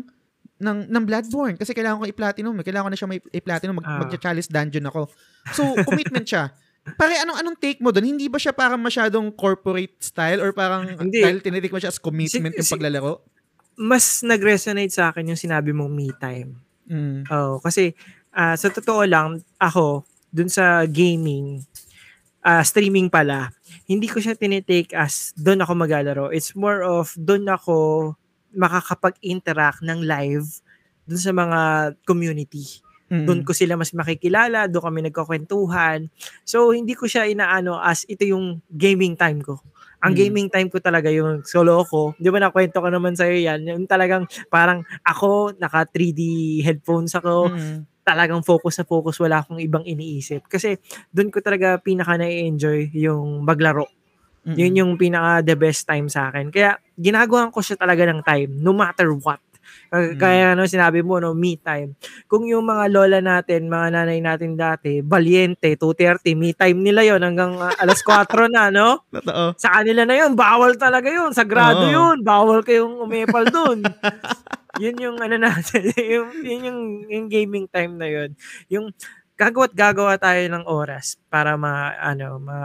Speaker 2: ng ng Bloodborne kasi kailangan ko i-platinum, eh. kailangan ko na siya may i-platinum, mag,
Speaker 3: Ah.
Speaker 2: magcha-chalice dungeon ako. So, commitment siya. Pare, anong anong take mo doon? Hindi ba siya parang masyadong corporate style or parang
Speaker 3: Hindi.
Speaker 2: dahil tinitake mo siya as commitment
Speaker 3: Si-
Speaker 2: yung
Speaker 3: si-
Speaker 2: paglalaro?
Speaker 3: Mas nag-resonate sa akin yung sinabi mong me time.
Speaker 2: Mm.
Speaker 3: Oh, kasi ah, sa totoo lang, ako, dun sa gaming, ah, streaming pala, hindi ko siya tinitake as doon ako maglalaro. It's more of doon ako makakapag-interact ng live dun sa mga community.
Speaker 2: Mm.
Speaker 3: Doon ko sila mas makikilala, doon kami nagkakwentuhan. So, hindi ko siya inaano as ito yung gaming time ko. Ang
Speaker 2: Mm.
Speaker 3: gaming time ko talaga yung solo ko. Di ba nakwento ko naman sa'yo yan? Yung talagang parang ako, naka 3D headphones ako,
Speaker 2: Mm.
Speaker 3: talagang focus sa focus, wala akong ibang iniisip. Kasi doon ko talaga pinaka na-enjoy yung maglaro.
Speaker 2: Mm.
Speaker 3: Yun yung pinaka the best time sa akin. Kaya ginagawa ko siya talaga ng time, no matter what. Kaya,
Speaker 2: Mm.
Speaker 3: kaya ano sinabi mo, no, me time. Kung yung mga lola natin, mga nanay natin dati, valiente, 2.30, me time nila yon hanggang uh, alas 4 na, no?
Speaker 2: Totoo.
Speaker 3: Sa kanila na yun, bawal talaga yun. Sagrado
Speaker 2: Oo.
Speaker 3: yun. Bawal kayong umepal dun. yun yung ano natin, yung, yun yung, yung gaming time na yun. Yung gagawa't gagawa tayo ng oras para ma, ano, ma,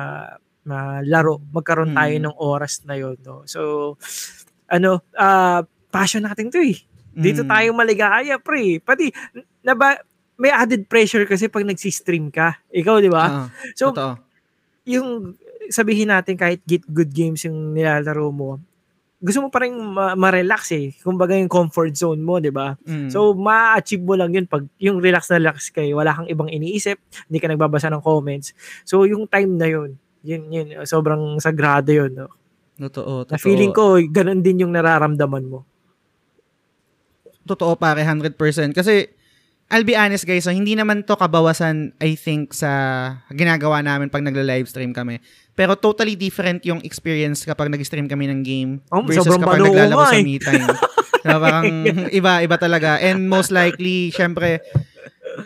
Speaker 3: malaro. Magkaroon tayo
Speaker 2: Mm.
Speaker 3: ng oras na yun. No? So, ano, ah passion natin to eh. Dito
Speaker 2: Mm.
Speaker 3: tayo maligaya, pre. Pati, na ba, may added pressure kasi pag nagsi-stream ka. Ikaw, di ba?
Speaker 2: Ah,
Speaker 3: so,
Speaker 2: totoo.
Speaker 3: yung sabihin natin kahit get good games yung nilalaro mo, gusto mo pa rin ma- ma-relax eh. Kumbaga yung comfort zone mo, di ba?
Speaker 2: Mm.
Speaker 3: So, ma-achieve mo lang yun pag yung relax na relax kayo, wala kang ibang iniisip, hindi ka nagbabasa ng comments. So, yung time na yun, yun, yun, sobrang sagrado yun. No?
Speaker 2: totoo,
Speaker 3: Na
Speaker 2: totoo.
Speaker 3: feeling ko, ganun din yung nararamdaman mo.
Speaker 2: Totoo pare 100% kasi I'll be honest guys, so hindi naman to kabawasan I think sa ginagawa namin pag nagla-live stream kami. Pero totally different yung experience kapag nag-stream kami ng game
Speaker 3: Oh,
Speaker 2: versus kapag naglalaro sa
Speaker 3: eh.
Speaker 2: me time. Diba, parang iba iba talaga and most likely syempre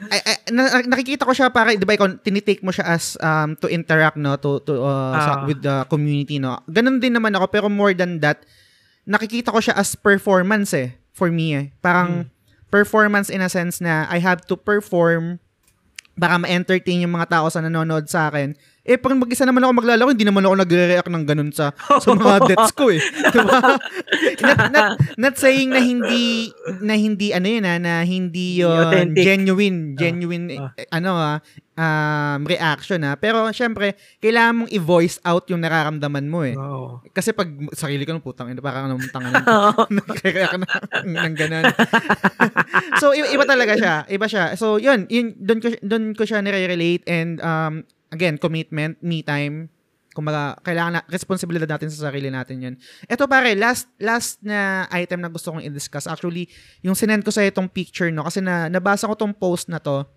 Speaker 2: I, I, na, nakikita ko siya para 'di ba ikaw tinitake mo siya as um to interact no to to uh, sa-
Speaker 3: Ah.
Speaker 2: with the community no. Ganun din naman ako pero more than that nakikita ko siya as performance eh for me eh. Parang performance in a sense na I have to perform baka ma-entertain yung mga tao sa nanonood sa akin. Eh, pag mag-isa naman ako maglalaro, hindi naman ako nagre-react ng ganun sa, sa mga deaths ko eh. Diba? not, not, not saying na hindi, na hindi, ano yun ah, na hindi yun
Speaker 3: Authentic.
Speaker 2: genuine, genuine,
Speaker 3: Ah.
Speaker 2: eh, ano ah, um, reaction ah. Pero, syempre, kailangan mong i-voice out yung nararamdaman mo eh.
Speaker 3: Oo.
Speaker 2: Kasi pag sarili ko ng putang ina, parang anong tangan Nagre-react na ng ganun. so iba, iba talaga siya. Iba siya. So yun, yun doon ko doon ko siya nire-relate and um again, commitment, me time. Kumbaga, kailangan na, responsibilidad natin sa sarili natin yun. Ito pare, last last na item na gusto kong i-discuss. Actually, yung sinend ko sa itong picture, no? Kasi na, nabasa ko tong post na to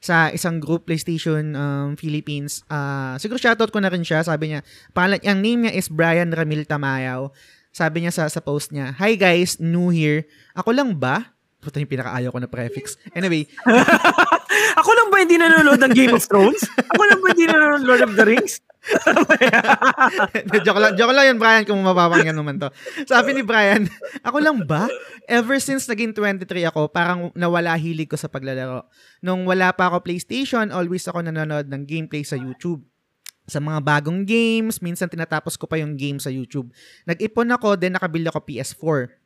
Speaker 2: sa isang group PlayStation um, Philippines. Ah, siguro shoutout ko na rin siya. Sabi niya, pangalan, ang name niya is Brian Ramil Tamayaw. Sabi niya sa, sa post niya, Hi guys, new here. Ako lang ba? Puta yung pinakaayaw ko na prefix. Anyway,
Speaker 3: Ako lang ba hindi nanonood ng Game of Thrones? Ako lang ba hindi nanonood ng Lord of the Rings?
Speaker 2: joke lang, joke lang yun, Brian, kung mapapakinggan naman to. Sabi ni Brian, ako lang ba? Ever since naging 23 ako, parang nawala hilig ko sa paglalaro. Nung wala pa ako PlayStation, always ako nanonood ng gameplay sa YouTube. Sa mga bagong games, minsan tinatapos ko pa yung game sa YouTube. Nag-ipon ako, then nakabili ako PS4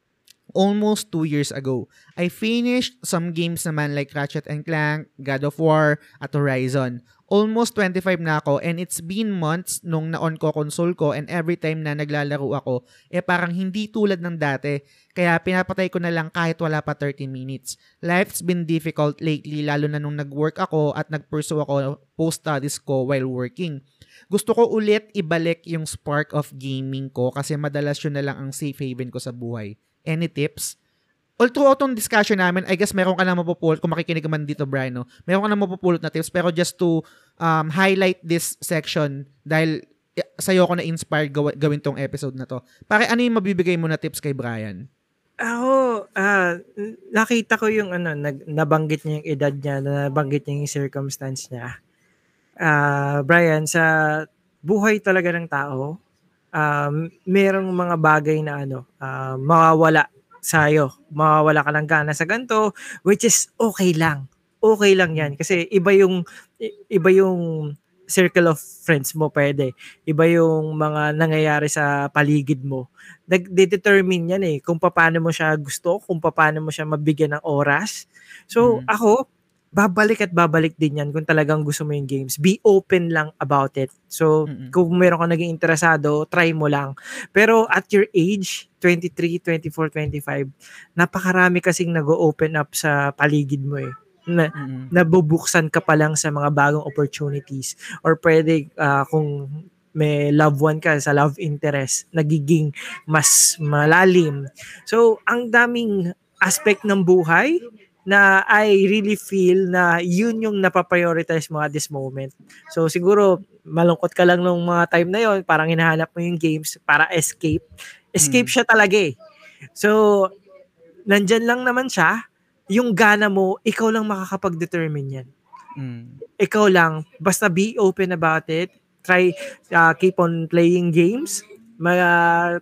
Speaker 2: almost two years ago. I finished some games naman like Ratchet and Clank, God of War, at Horizon. Almost 25 na ako and it's been months nung na-on ko console ko and every time na naglalaro ako, eh parang hindi tulad ng dati. Kaya pinapatay ko na lang kahit wala pa 30 minutes. Life's been difficult lately lalo na nung nag-work ako at nag-pursue ako post-studies ko while working. Gusto ko ulit ibalik yung spark of gaming ko kasi madalas yun na lang ang safe haven ko sa buhay. Any tips? All throughout tong discussion namin, I guess meron ka na mapupulot, kung makikinig man dito, Brian, no? meron ka na mapupulot na tips, pero just to um, highlight this section, dahil eh, sa'yo ako na-inspired gawa, gawin tong episode na to. Pare, ano yung mabibigay mo na tips kay Brian?
Speaker 3: Ako, ah, nakita ko yung ano, nag, nabanggit niya yung edad niya, nabanggit niya yung circumstance niya. Ah, Brian, sa buhay talaga ng tao, um, merong mga bagay na ano, ah, mawawala sa'yo. Mawawala ka ng gana sa ganito, which is okay lang. Okay lang yan. Kasi iba yung, iba yung circle of friends mo pwede. Iba yung mga nangyayari sa paligid mo nagde-determine yan eh kung paano mo siya gusto, kung paano mo siya mabigyan ng oras. So,
Speaker 2: Mhm.
Speaker 3: ako, babalik at babalik din yan kung talagang gusto mo yung games. Be open lang about it. So,
Speaker 2: Mm-mm.
Speaker 3: kung meron ka naging interesado, try mo lang. Pero at your age, 23, 24, 25, napakarami kasing nag-open up sa paligid mo eh. Na,
Speaker 2: Mm-mm.
Speaker 3: nabubuksan ka pa lang sa mga bagong opportunities or pwede ah, kung may loved one ka sa love interest nagiging mas malalim so ang daming aspect ng buhay na I really feel na yun yung napaprioritize mo at this moment. So siguro malungkot ka lang nung mga time na yon parang hinahanap mo yung games para escape. Escape
Speaker 2: Mm.
Speaker 3: siya talaga eh. So nandyan lang naman siya. Yung gana mo, ikaw lang makakapag-determine yan
Speaker 2: Mm.
Speaker 3: ikaw lang, basta be open about it. Try, uh, keep on playing games. Mga,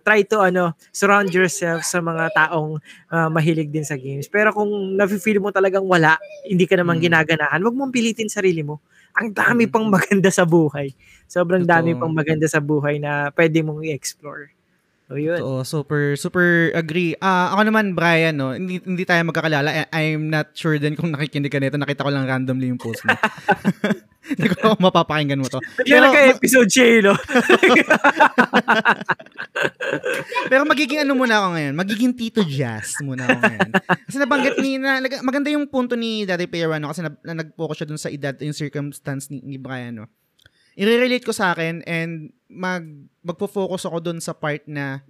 Speaker 3: try to ano, surround yourself sa mga taong uh, mahilig din sa games. Pero kung nafe-feel mo talagang wala, hindi ka naman
Speaker 2: Mm.
Speaker 3: ginaganahan, wag mong pilitin sarili mo. Ang dami
Speaker 2: Mm.
Speaker 3: pang maganda sa buhay. Sobrang dami
Speaker 2: Totoo.
Speaker 3: pang maganda sa buhay na pwede mong i-explore. So, yun.
Speaker 2: Super, super agree. Ah, ako naman, Brian, no, hindi, hindi tayo magkakalala. I- I'm not sure din kung nakikinig ka nito. Nakita ko lang randomly yung post mo. Hindi ko kung mapapakinggan mo to.
Speaker 3: Pero, episode siya, eh, no?
Speaker 2: Pero magiging ano muna ako ngayon? Magiging Tito Jazz muna ako ngayon. Kasi nabanggit ni, na, maganda yung punto ni Daddy Pierano kasi na, na nag-focus siya dun sa edad, yung circumstance ni, ni Brian, no? I-relate ko sa akin and mag, magpo-focus ako dun sa part na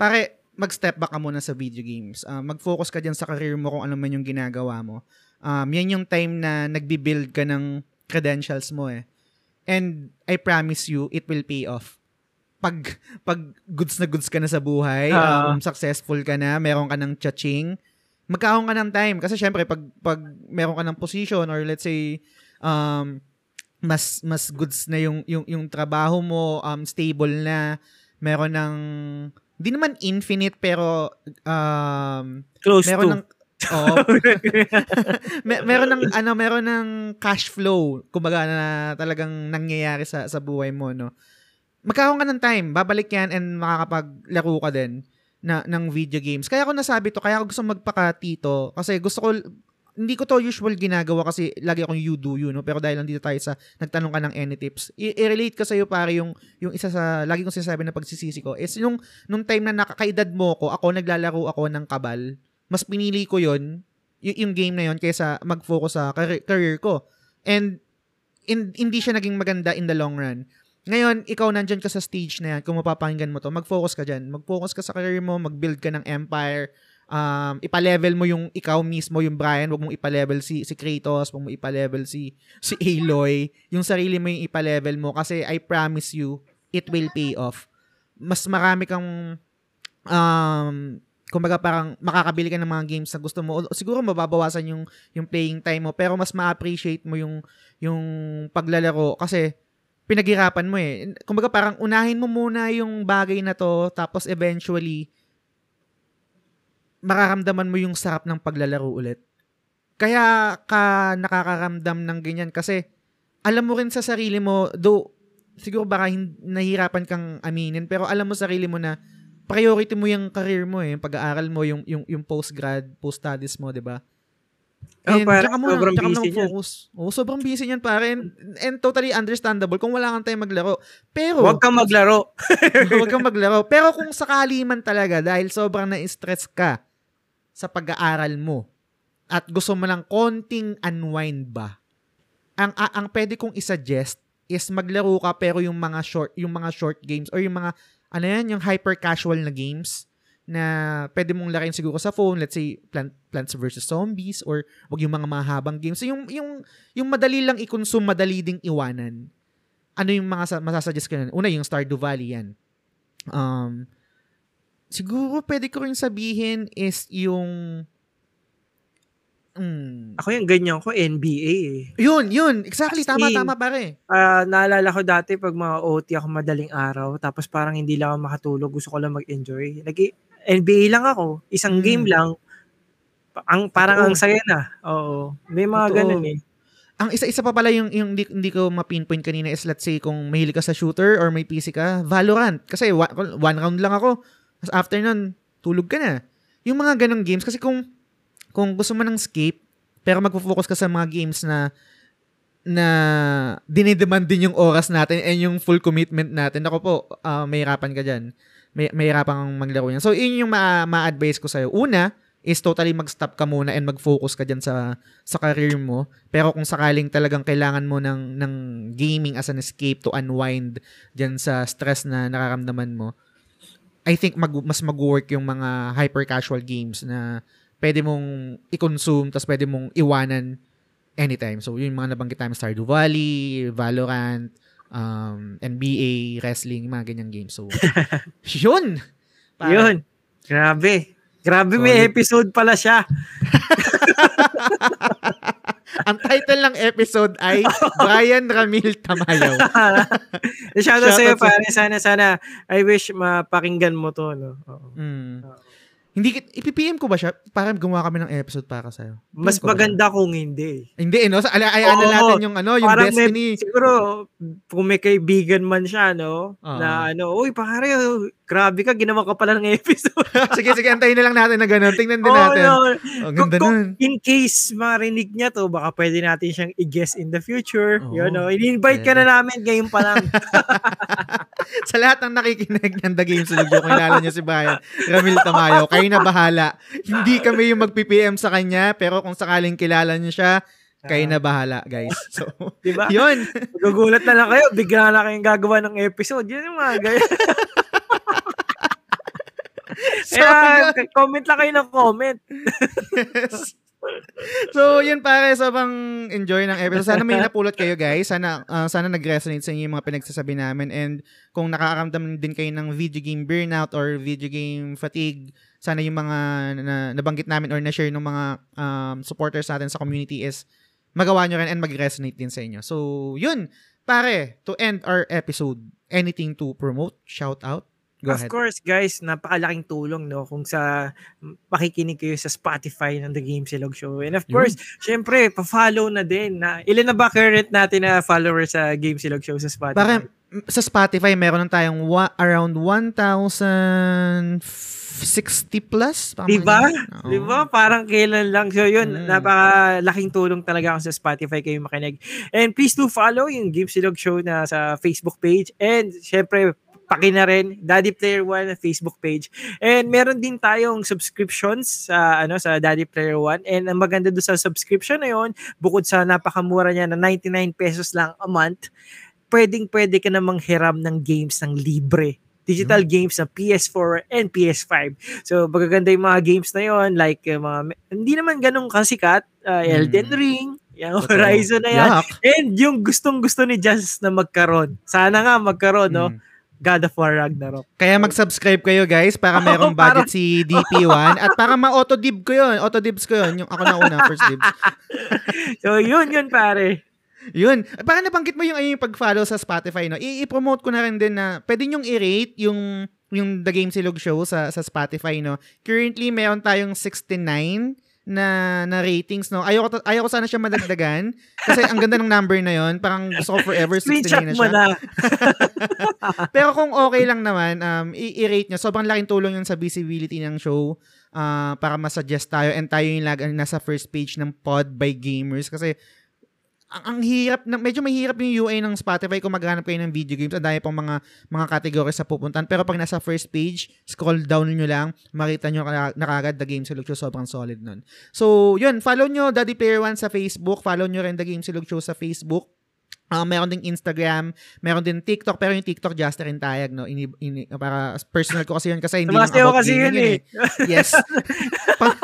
Speaker 2: pare, mag-step back ka muna sa video games. Uh, mag-focus ka dyan sa career mo kung ano man yung ginagawa mo. Um, yan yung time na nagbi-build ka ng credentials mo eh. And I promise you, it will pay off pag pag goods na goods ka na sa buhay, uh, um, successful ka na, meron ka ng chaching, magkaroon ka ng time kasi syempre pag pag meron ka ng position or let's say um mas mas goods na yung yung yung trabaho mo, um stable na, meron ng hindi naman infinite pero um
Speaker 3: close
Speaker 2: meron
Speaker 3: to.
Speaker 2: ng Oo. Mer- meron ng ano, meron ng cash flow kumbaga na talagang nangyayari sa sa buhay mo, no magkakaroon ka ng time, babalik yan and makakapaglaro ka din na, ng video games. Kaya ako nasabi to, kaya ako gusto magpaka-tito kasi gusto ko, hindi ko to usual ginagawa kasi lagi akong you do you, no? Pero dahil nandito tayo sa, nagtanong ka ng any tips, i- relate ko sa'yo pare yung, yung isa sa, lagi kong sinasabi na pagsisisi ko, is yung, nung time na nakakaedad mo ko, ako naglalaro ako ng kabal, mas pinili ko yon y- yung game na yon kaysa mag-focus sa career, career ko. And, in, hindi siya naging maganda in the long run. Ngayon, ikaw nandyan ka sa stage na yan, kung mapapakinggan mo to, mag-focus ka dyan. Mag-focus ka sa career mo, mag-build ka ng empire, um, ipa-level mo yung ikaw mismo, yung Brian, wag mong ipa-level si, si Kratos, wag mong ipa-level si, si Aloy, yung sarili mo yung ipa-level mo, kasi I promise you, it will pay off. Mas marami kang, um, kumbaga parang makakabili ka ng mga games na gusto mo. Siguro mababawasan yung, yung playing time mo, pero mas ma-appreciate mo yung, yung paglalaro, kasi pinaghirapan mo eh. Kumbaga parang unahin mo muna yung bagay na to tapos eventually mararamdaman mo yung sarap ng paglalaro ulit. Kaya ka nakakaramdam ng ganyan kasi alam mo rin sa sarili mo, do siguro baka hin- nahihirapan kang aminin, pero alam mo sa sarili mo na priority mo yung career mo eh, yung pag-aaral mo, yung, yung, yung post-grad, post-studies mo, di ba?
Speaker 3: Oh, And oh, parang mo, sobrang busy
Speaker 2: niyan. Focus. Oh, sobrang busy niyan pare. And, and totally understandable kung wala kang time maglaro. Pero
Speaker 3: Huwag kang maglaro.
Speaker 2: Huwag kang maglaro. Pero kung sakali man talaga dahil sobrang na-stress ka sa pag-aaral mo at gusto mo ng konting unwind ba, ang ang, ang pwede kong i-suggest is maglaro ka pero yung mga short yung mga short games or yung mga ano yan, yung hyper casual na games na pwede mong laruin siguro sa phone, let's say Plant, Plants vs Zombies or wag yung mga mahabang games. So yung yung yung madali lang i-consume, madali ding iwanan. Ano yung mga masasuggest ko nun? Una, yung Stardew Valley yan. Um, siguro pwede ko rin sabihin is yung
Speaker 3: Mm. Ako yung ganyan ko, NBA eh.
Speaker 2: Yun, yun. Exactly. Tama, in, tama pare.
Speaker 3: Uh, naalala ko dati pag mga OT ako madaling araw, tapos parang hindi lang ako makatulog, gusto ko lang mag-enjoy. Nag NBA lang ako. Isang mm. game lang. Ang parang Totoo. ang saya na. Oo. May mga Totoo. ganun eh.
Speaker 2: Ang isa-isa pa pala yung, yung hindi, hindi ko ma-pinpoint kanina is let's say kung mahilig ka sa shooter or may PC ka, Valorant. Kasi one, one round lang ako. Tapos after nun, tulog ka na. Yung mga ganong games. Kasi kung, kung gusto mo ng escape, pero magfo-focus ka sa mga games na na dinidemand din yung oras natin and yung full commitment natin. Ako po, uh, may hirapan ka dyan may, may hirapan kang maglaro niyan. So, yun yung ma- ma-advise ko sa'yo. Una, is totally mag-stop ka muna and mag-focus ka dyan sa, sa career mo. Pero kung sakaling talagang kailangan mo ng, ng gaming as an escape to unwind dyan sa stress na nakaramdaman mo, I think mag, mas mag-work yung mga hyper-casual games na pwede mong i-consume tapos pwede mong iwanan anytime. So, yung mga nabanggit tayo, Stardew Valley, Valorant, um, NBA, wrestling, mga ganyang games. So, yun!
Speaker 3: Para, yun. Grabe. Grabe, solid. may episode pala siya.
Speaker 2: Ang title ng episode ay Brian Ramil Tamayaw.
Speaker 3: Shout out sa'yo, pare. Sana, sana, I wish mapakinggan mo to. No? Oo. Mm.
Speaker 2: Hindi, ipipm ko ba siya? Para gumawa kami ng episode para sa'yo.
Speaker 3: Mas
Speaker 2: PM ba
Speaker 3: maganda kung hindi.
Speaker 2: Hindi, eh, no? Sa, ala, ayaan na natin yung, ano, yung
Speaker 3: Parang
Speaker 2: destiny.
Speaker 3: may, siguro, kung may kaibigan man siya, no?
Speaker 2: Oo.
Speaker 3: Na ano, uy, pare, grabe ka, ginawa ka pala ng episode.
Speaker 2: sige, sige, antayin na lang natin na gano'n. Tingnan din
Speaker 3: Oo,
Speaker 2: natin.
Speaker 3: no.
Speaker 2: Ang ganda
Speaker 3: Kung-
Speaker 2: nun.
Speaker 3: In case marinig niya to, baka pwede natin siyang i-guess in the future.
Speaker 2: Oo.
Speaker 3: Yun, no? I-invite ka na namin ngayon pa lang.
Speaker 2: Sa lahat ng nakikinig ng The Game Studio, kung kilala niyo si Bayan, Ramil Tamayo, kayo na bahala. Hindi kami yung mag-PPM sa kanya, pero kung sakaling kilala niyo siya, kayo na bahala, guys. So,
Speaker 3: Di ba?
Speaker 2: yun.
Speaker 3: Gugulat na lang kayo, bigla na kayong gagawa ng episode. Yun yung mga ganyan.
Speaker 2: So,
Speaker 3: Kaya,
Speaker 2: yun.
Speaker 3: comment lang kayo ng comment.
Speaker 2: so, yun pare, sobrang enjoy ng episode. Sana may napulot kayo, guys. Sana ah, sana nag-resonate sa inyo yung mga pinagsasabi namin. And kung nakakaramdam din kayo ng video game burnout or video game fatigue, sana yung mga na, nabanggit namin or na-share ng mga um, supporters natin sa community is magawa nyo rin and mag-resonate din sa inyo. So, yun. Pare, to end our episode, anything to promote, shout out? Go
Speaker 3: of
Speaker 2: ahead.
Speaker 3: course, guys, napakalaking tulong no kung sa makikinig kayo sa Spotify ng The Game Silog Show. And of course, syempre, pa-follow na din. Na, ilan na ba current natin na followers sa Game Silog Show sa Spotify?
Speaker 2: Pare, m- sa Spotify, meron na tayong wa- around 1,060 plus. Parang
Speaker 3: Di
Speaker 2: mga
Speaker 3: ba?
Speaker 2: ganun. Oo.
Speaker 3: Di ba? Parang kailan lang. So yun,
Speaker 2: Mm.
Speaker 3: napakalaking tulong talaga ako sa Spotify kayo makinig. And please do follow yung Game Silog Show na sa Facebook page. And syempre, paki na rin Daddy Player One Facebook page. And meron din tayong subscriptions sa ano sa Daddy Player One. And ang maganda doon sa subscription na yon, bukod sa napakamura niya na 99 pesos lang a month, pwedeng pwede ka namang hiram ng games ng libre. Digital games na PS4 and PS5. So, magaganda yung mga games na yon like uh, mga, hindi naman ganun kasikat, uh, Elden
Speaker 2: Mm.
Speaker 3: Ring, yung
Speaker 2: Totoo.
Speaker 3: Horizon na yan.
Speaker 2: Yuck.
Speaker 3: And yung gustong gusto ni Jazz na magkaroon. Sana nga magkaroon, no? God of War Ragnarok.
Speaker 2: Kaya mag-subscribe kayo guys para merong
Speaker 3: para-
Speaker 2: budget si DP1 at para ma-auto-dib ko yun. Auto-dibs ko yun. Yung ako na una, first dibs.
Speaker 3: So, yun, yun, pare.
Speaker 2: Yun. Para nabanggit mo yung, yung pag-follow sa Spotify, no? I-promote ko na rin din na pwede nyong i-rate yung yung The Game Silog Show sa sa Spotify, no? Currently, meron tayong 69 na na ratings, no? Ayoko, to- ayoko sana siya madagdagan kasi ang ganda ng number na yon Parang gusto ko forever 69
Speaker 3: Screenshot
Speaker 2: na
Speaker 3: mo
Speaker 2: siya.
Speaker 3: na.
Speaker 2: Pero kung okay lang naman, um, i-rate nyo. Sobrang laking tulong yun sa visibility ng show uh, para masuggest tayo and tayo yung lag nasa first page ng pod by gamers kasi ang, ang hirap, na, medyo mahirap yung UI ng Spotify kung maghanap kayo ng video games. Ang dami pang mga, mga categories sa pupuntan. Pero pag nasa first page, scroll down nyo lang, makita nyo na, na kagad The Game Silog Show. Sobrang solid nun. So, yun. Follow nyo Daddy Player One sa Facebook. Follow nyo rin The Game Silog Show sa Facebook. Ah, meron ding Instagram, meron din TikTok, pero yung TikTok just rin tayag, no? Ini, ini, para personal ko kasi yun kasi hindi lang
Speaker 3: Sumasayaw
Speaker 2: about
Speaker 3: kasi yun eh.
Speaker 2: Yes. pang,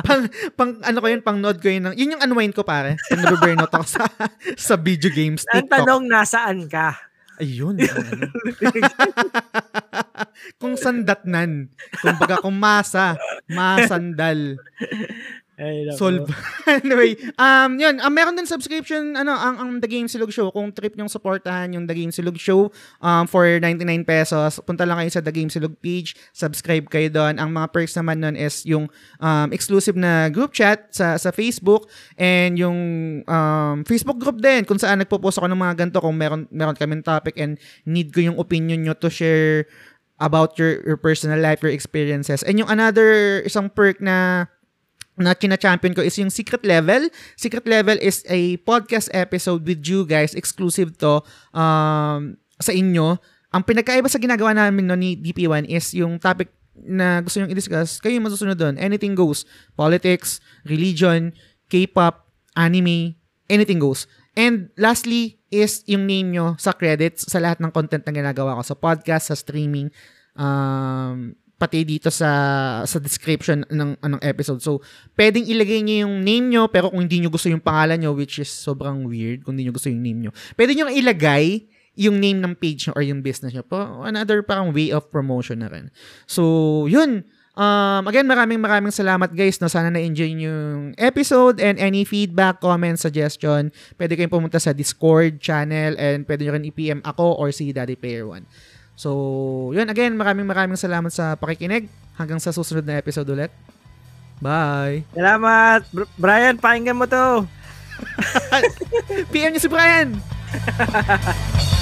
Speaker 2: pang, pang, ano ko yun, pang nod ko yun. ng- Yun yung unwind ko, pare. Yung nabiburnout ako sa, sa video games,
Speaker 3: Ang
Speaker 2: TikTok.
Speaker 3: tanong, nasaan ka?
Speaker 2: Ayun. ano. kung sandatnan. Kung baga, kung masa, masandal.
Speaker 3: Ay.
Speaker 2: Solve. anyway, um, yun, um, meron din subscription, ano, ang, ang The Game Silog Show. Kung trip nyong supportahan yung The Game Silog Show um, for 99 pesos, punta lang kayo sa The Game Silog page, subscribe kayo doon. Ang mga perks naman nun is yung um, exclusive na group chat sa sa Facebook and yung um, Facebook group din kung saan nagpo-post ako ng mga ganito kung meron, meron kaming topic and need ko yung opinion nyo to share about your, your personal life, your experiences. And yung another isang perk na na kina-champion ko is yung Secret Level. Secret Level is a podcast episode with you guys, exclusive to um, sa inyo. Ang pinagkaiba sa ginagawa namin no, ni DP1 is yung topic na gusto nyo i-discuss, kayo yung masusunod doon. Anything goes. Politics, religion, K-pop, anime, anything goes. And lastly is yung name nyo sa credits sa lahat ng content na ginagawa ko sa podcast, sa streaming, um, pati dito sa sa description ng anong episode. So, pwedeng ilagay niyo yung name nyo, pero kung hindi nyo gusto yung pangalan nyo, which is sobrang weird kung hindi nyo gusto yung name nyo, pwede nyo ilagay yung name ng page nyo or yung business nyo. Po, another parang way of promotion na rin. So, yun. Um, again, maraming maraming salamat guys. No? Sana na-enjoy nyo yung episode and any feedback, comment, suggestion, pwede kayong pumunta sa Discord channel and pwede nyo rin i-PM ako or si Daddy Player One. So, yun, again, maraming maraming salamat sa pakikinig. Hanggang sa susunod na episode ulit. Bye!
Speaker 3: Salamat! Br- Brian, pakinggan mo to!
Speaker 2: PM niyo si Brian!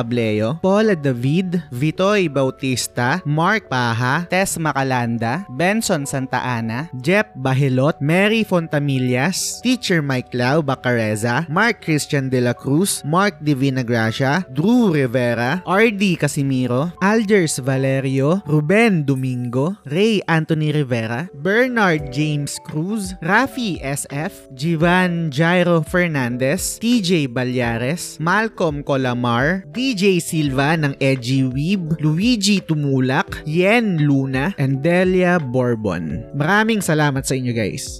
Speaker 2: Pableo, Paula David, Vitoy Bautista, Mark Paha, Tess Macalanda, Benson Santa Ana, Jep Bahilot, Mary Fontamillas, Teacher Mike Lau Bacareza, Mark Christian De La Cruz, Mark Divina Gracia, Drew Rivera, RD Casimiro, Algers Valerio, Ruben Domingo, Ray Anthony Rivera, Bernard James Cruz, Rafi SF, Jivan Jairo Fernandez, TJ Balyares, Malcolm Colamar, DJ Silva ng Edgy Weeb, Luigi Tumulak, Yen Luna, and Delia Bourbon. Maraming salamat sa inyo guys.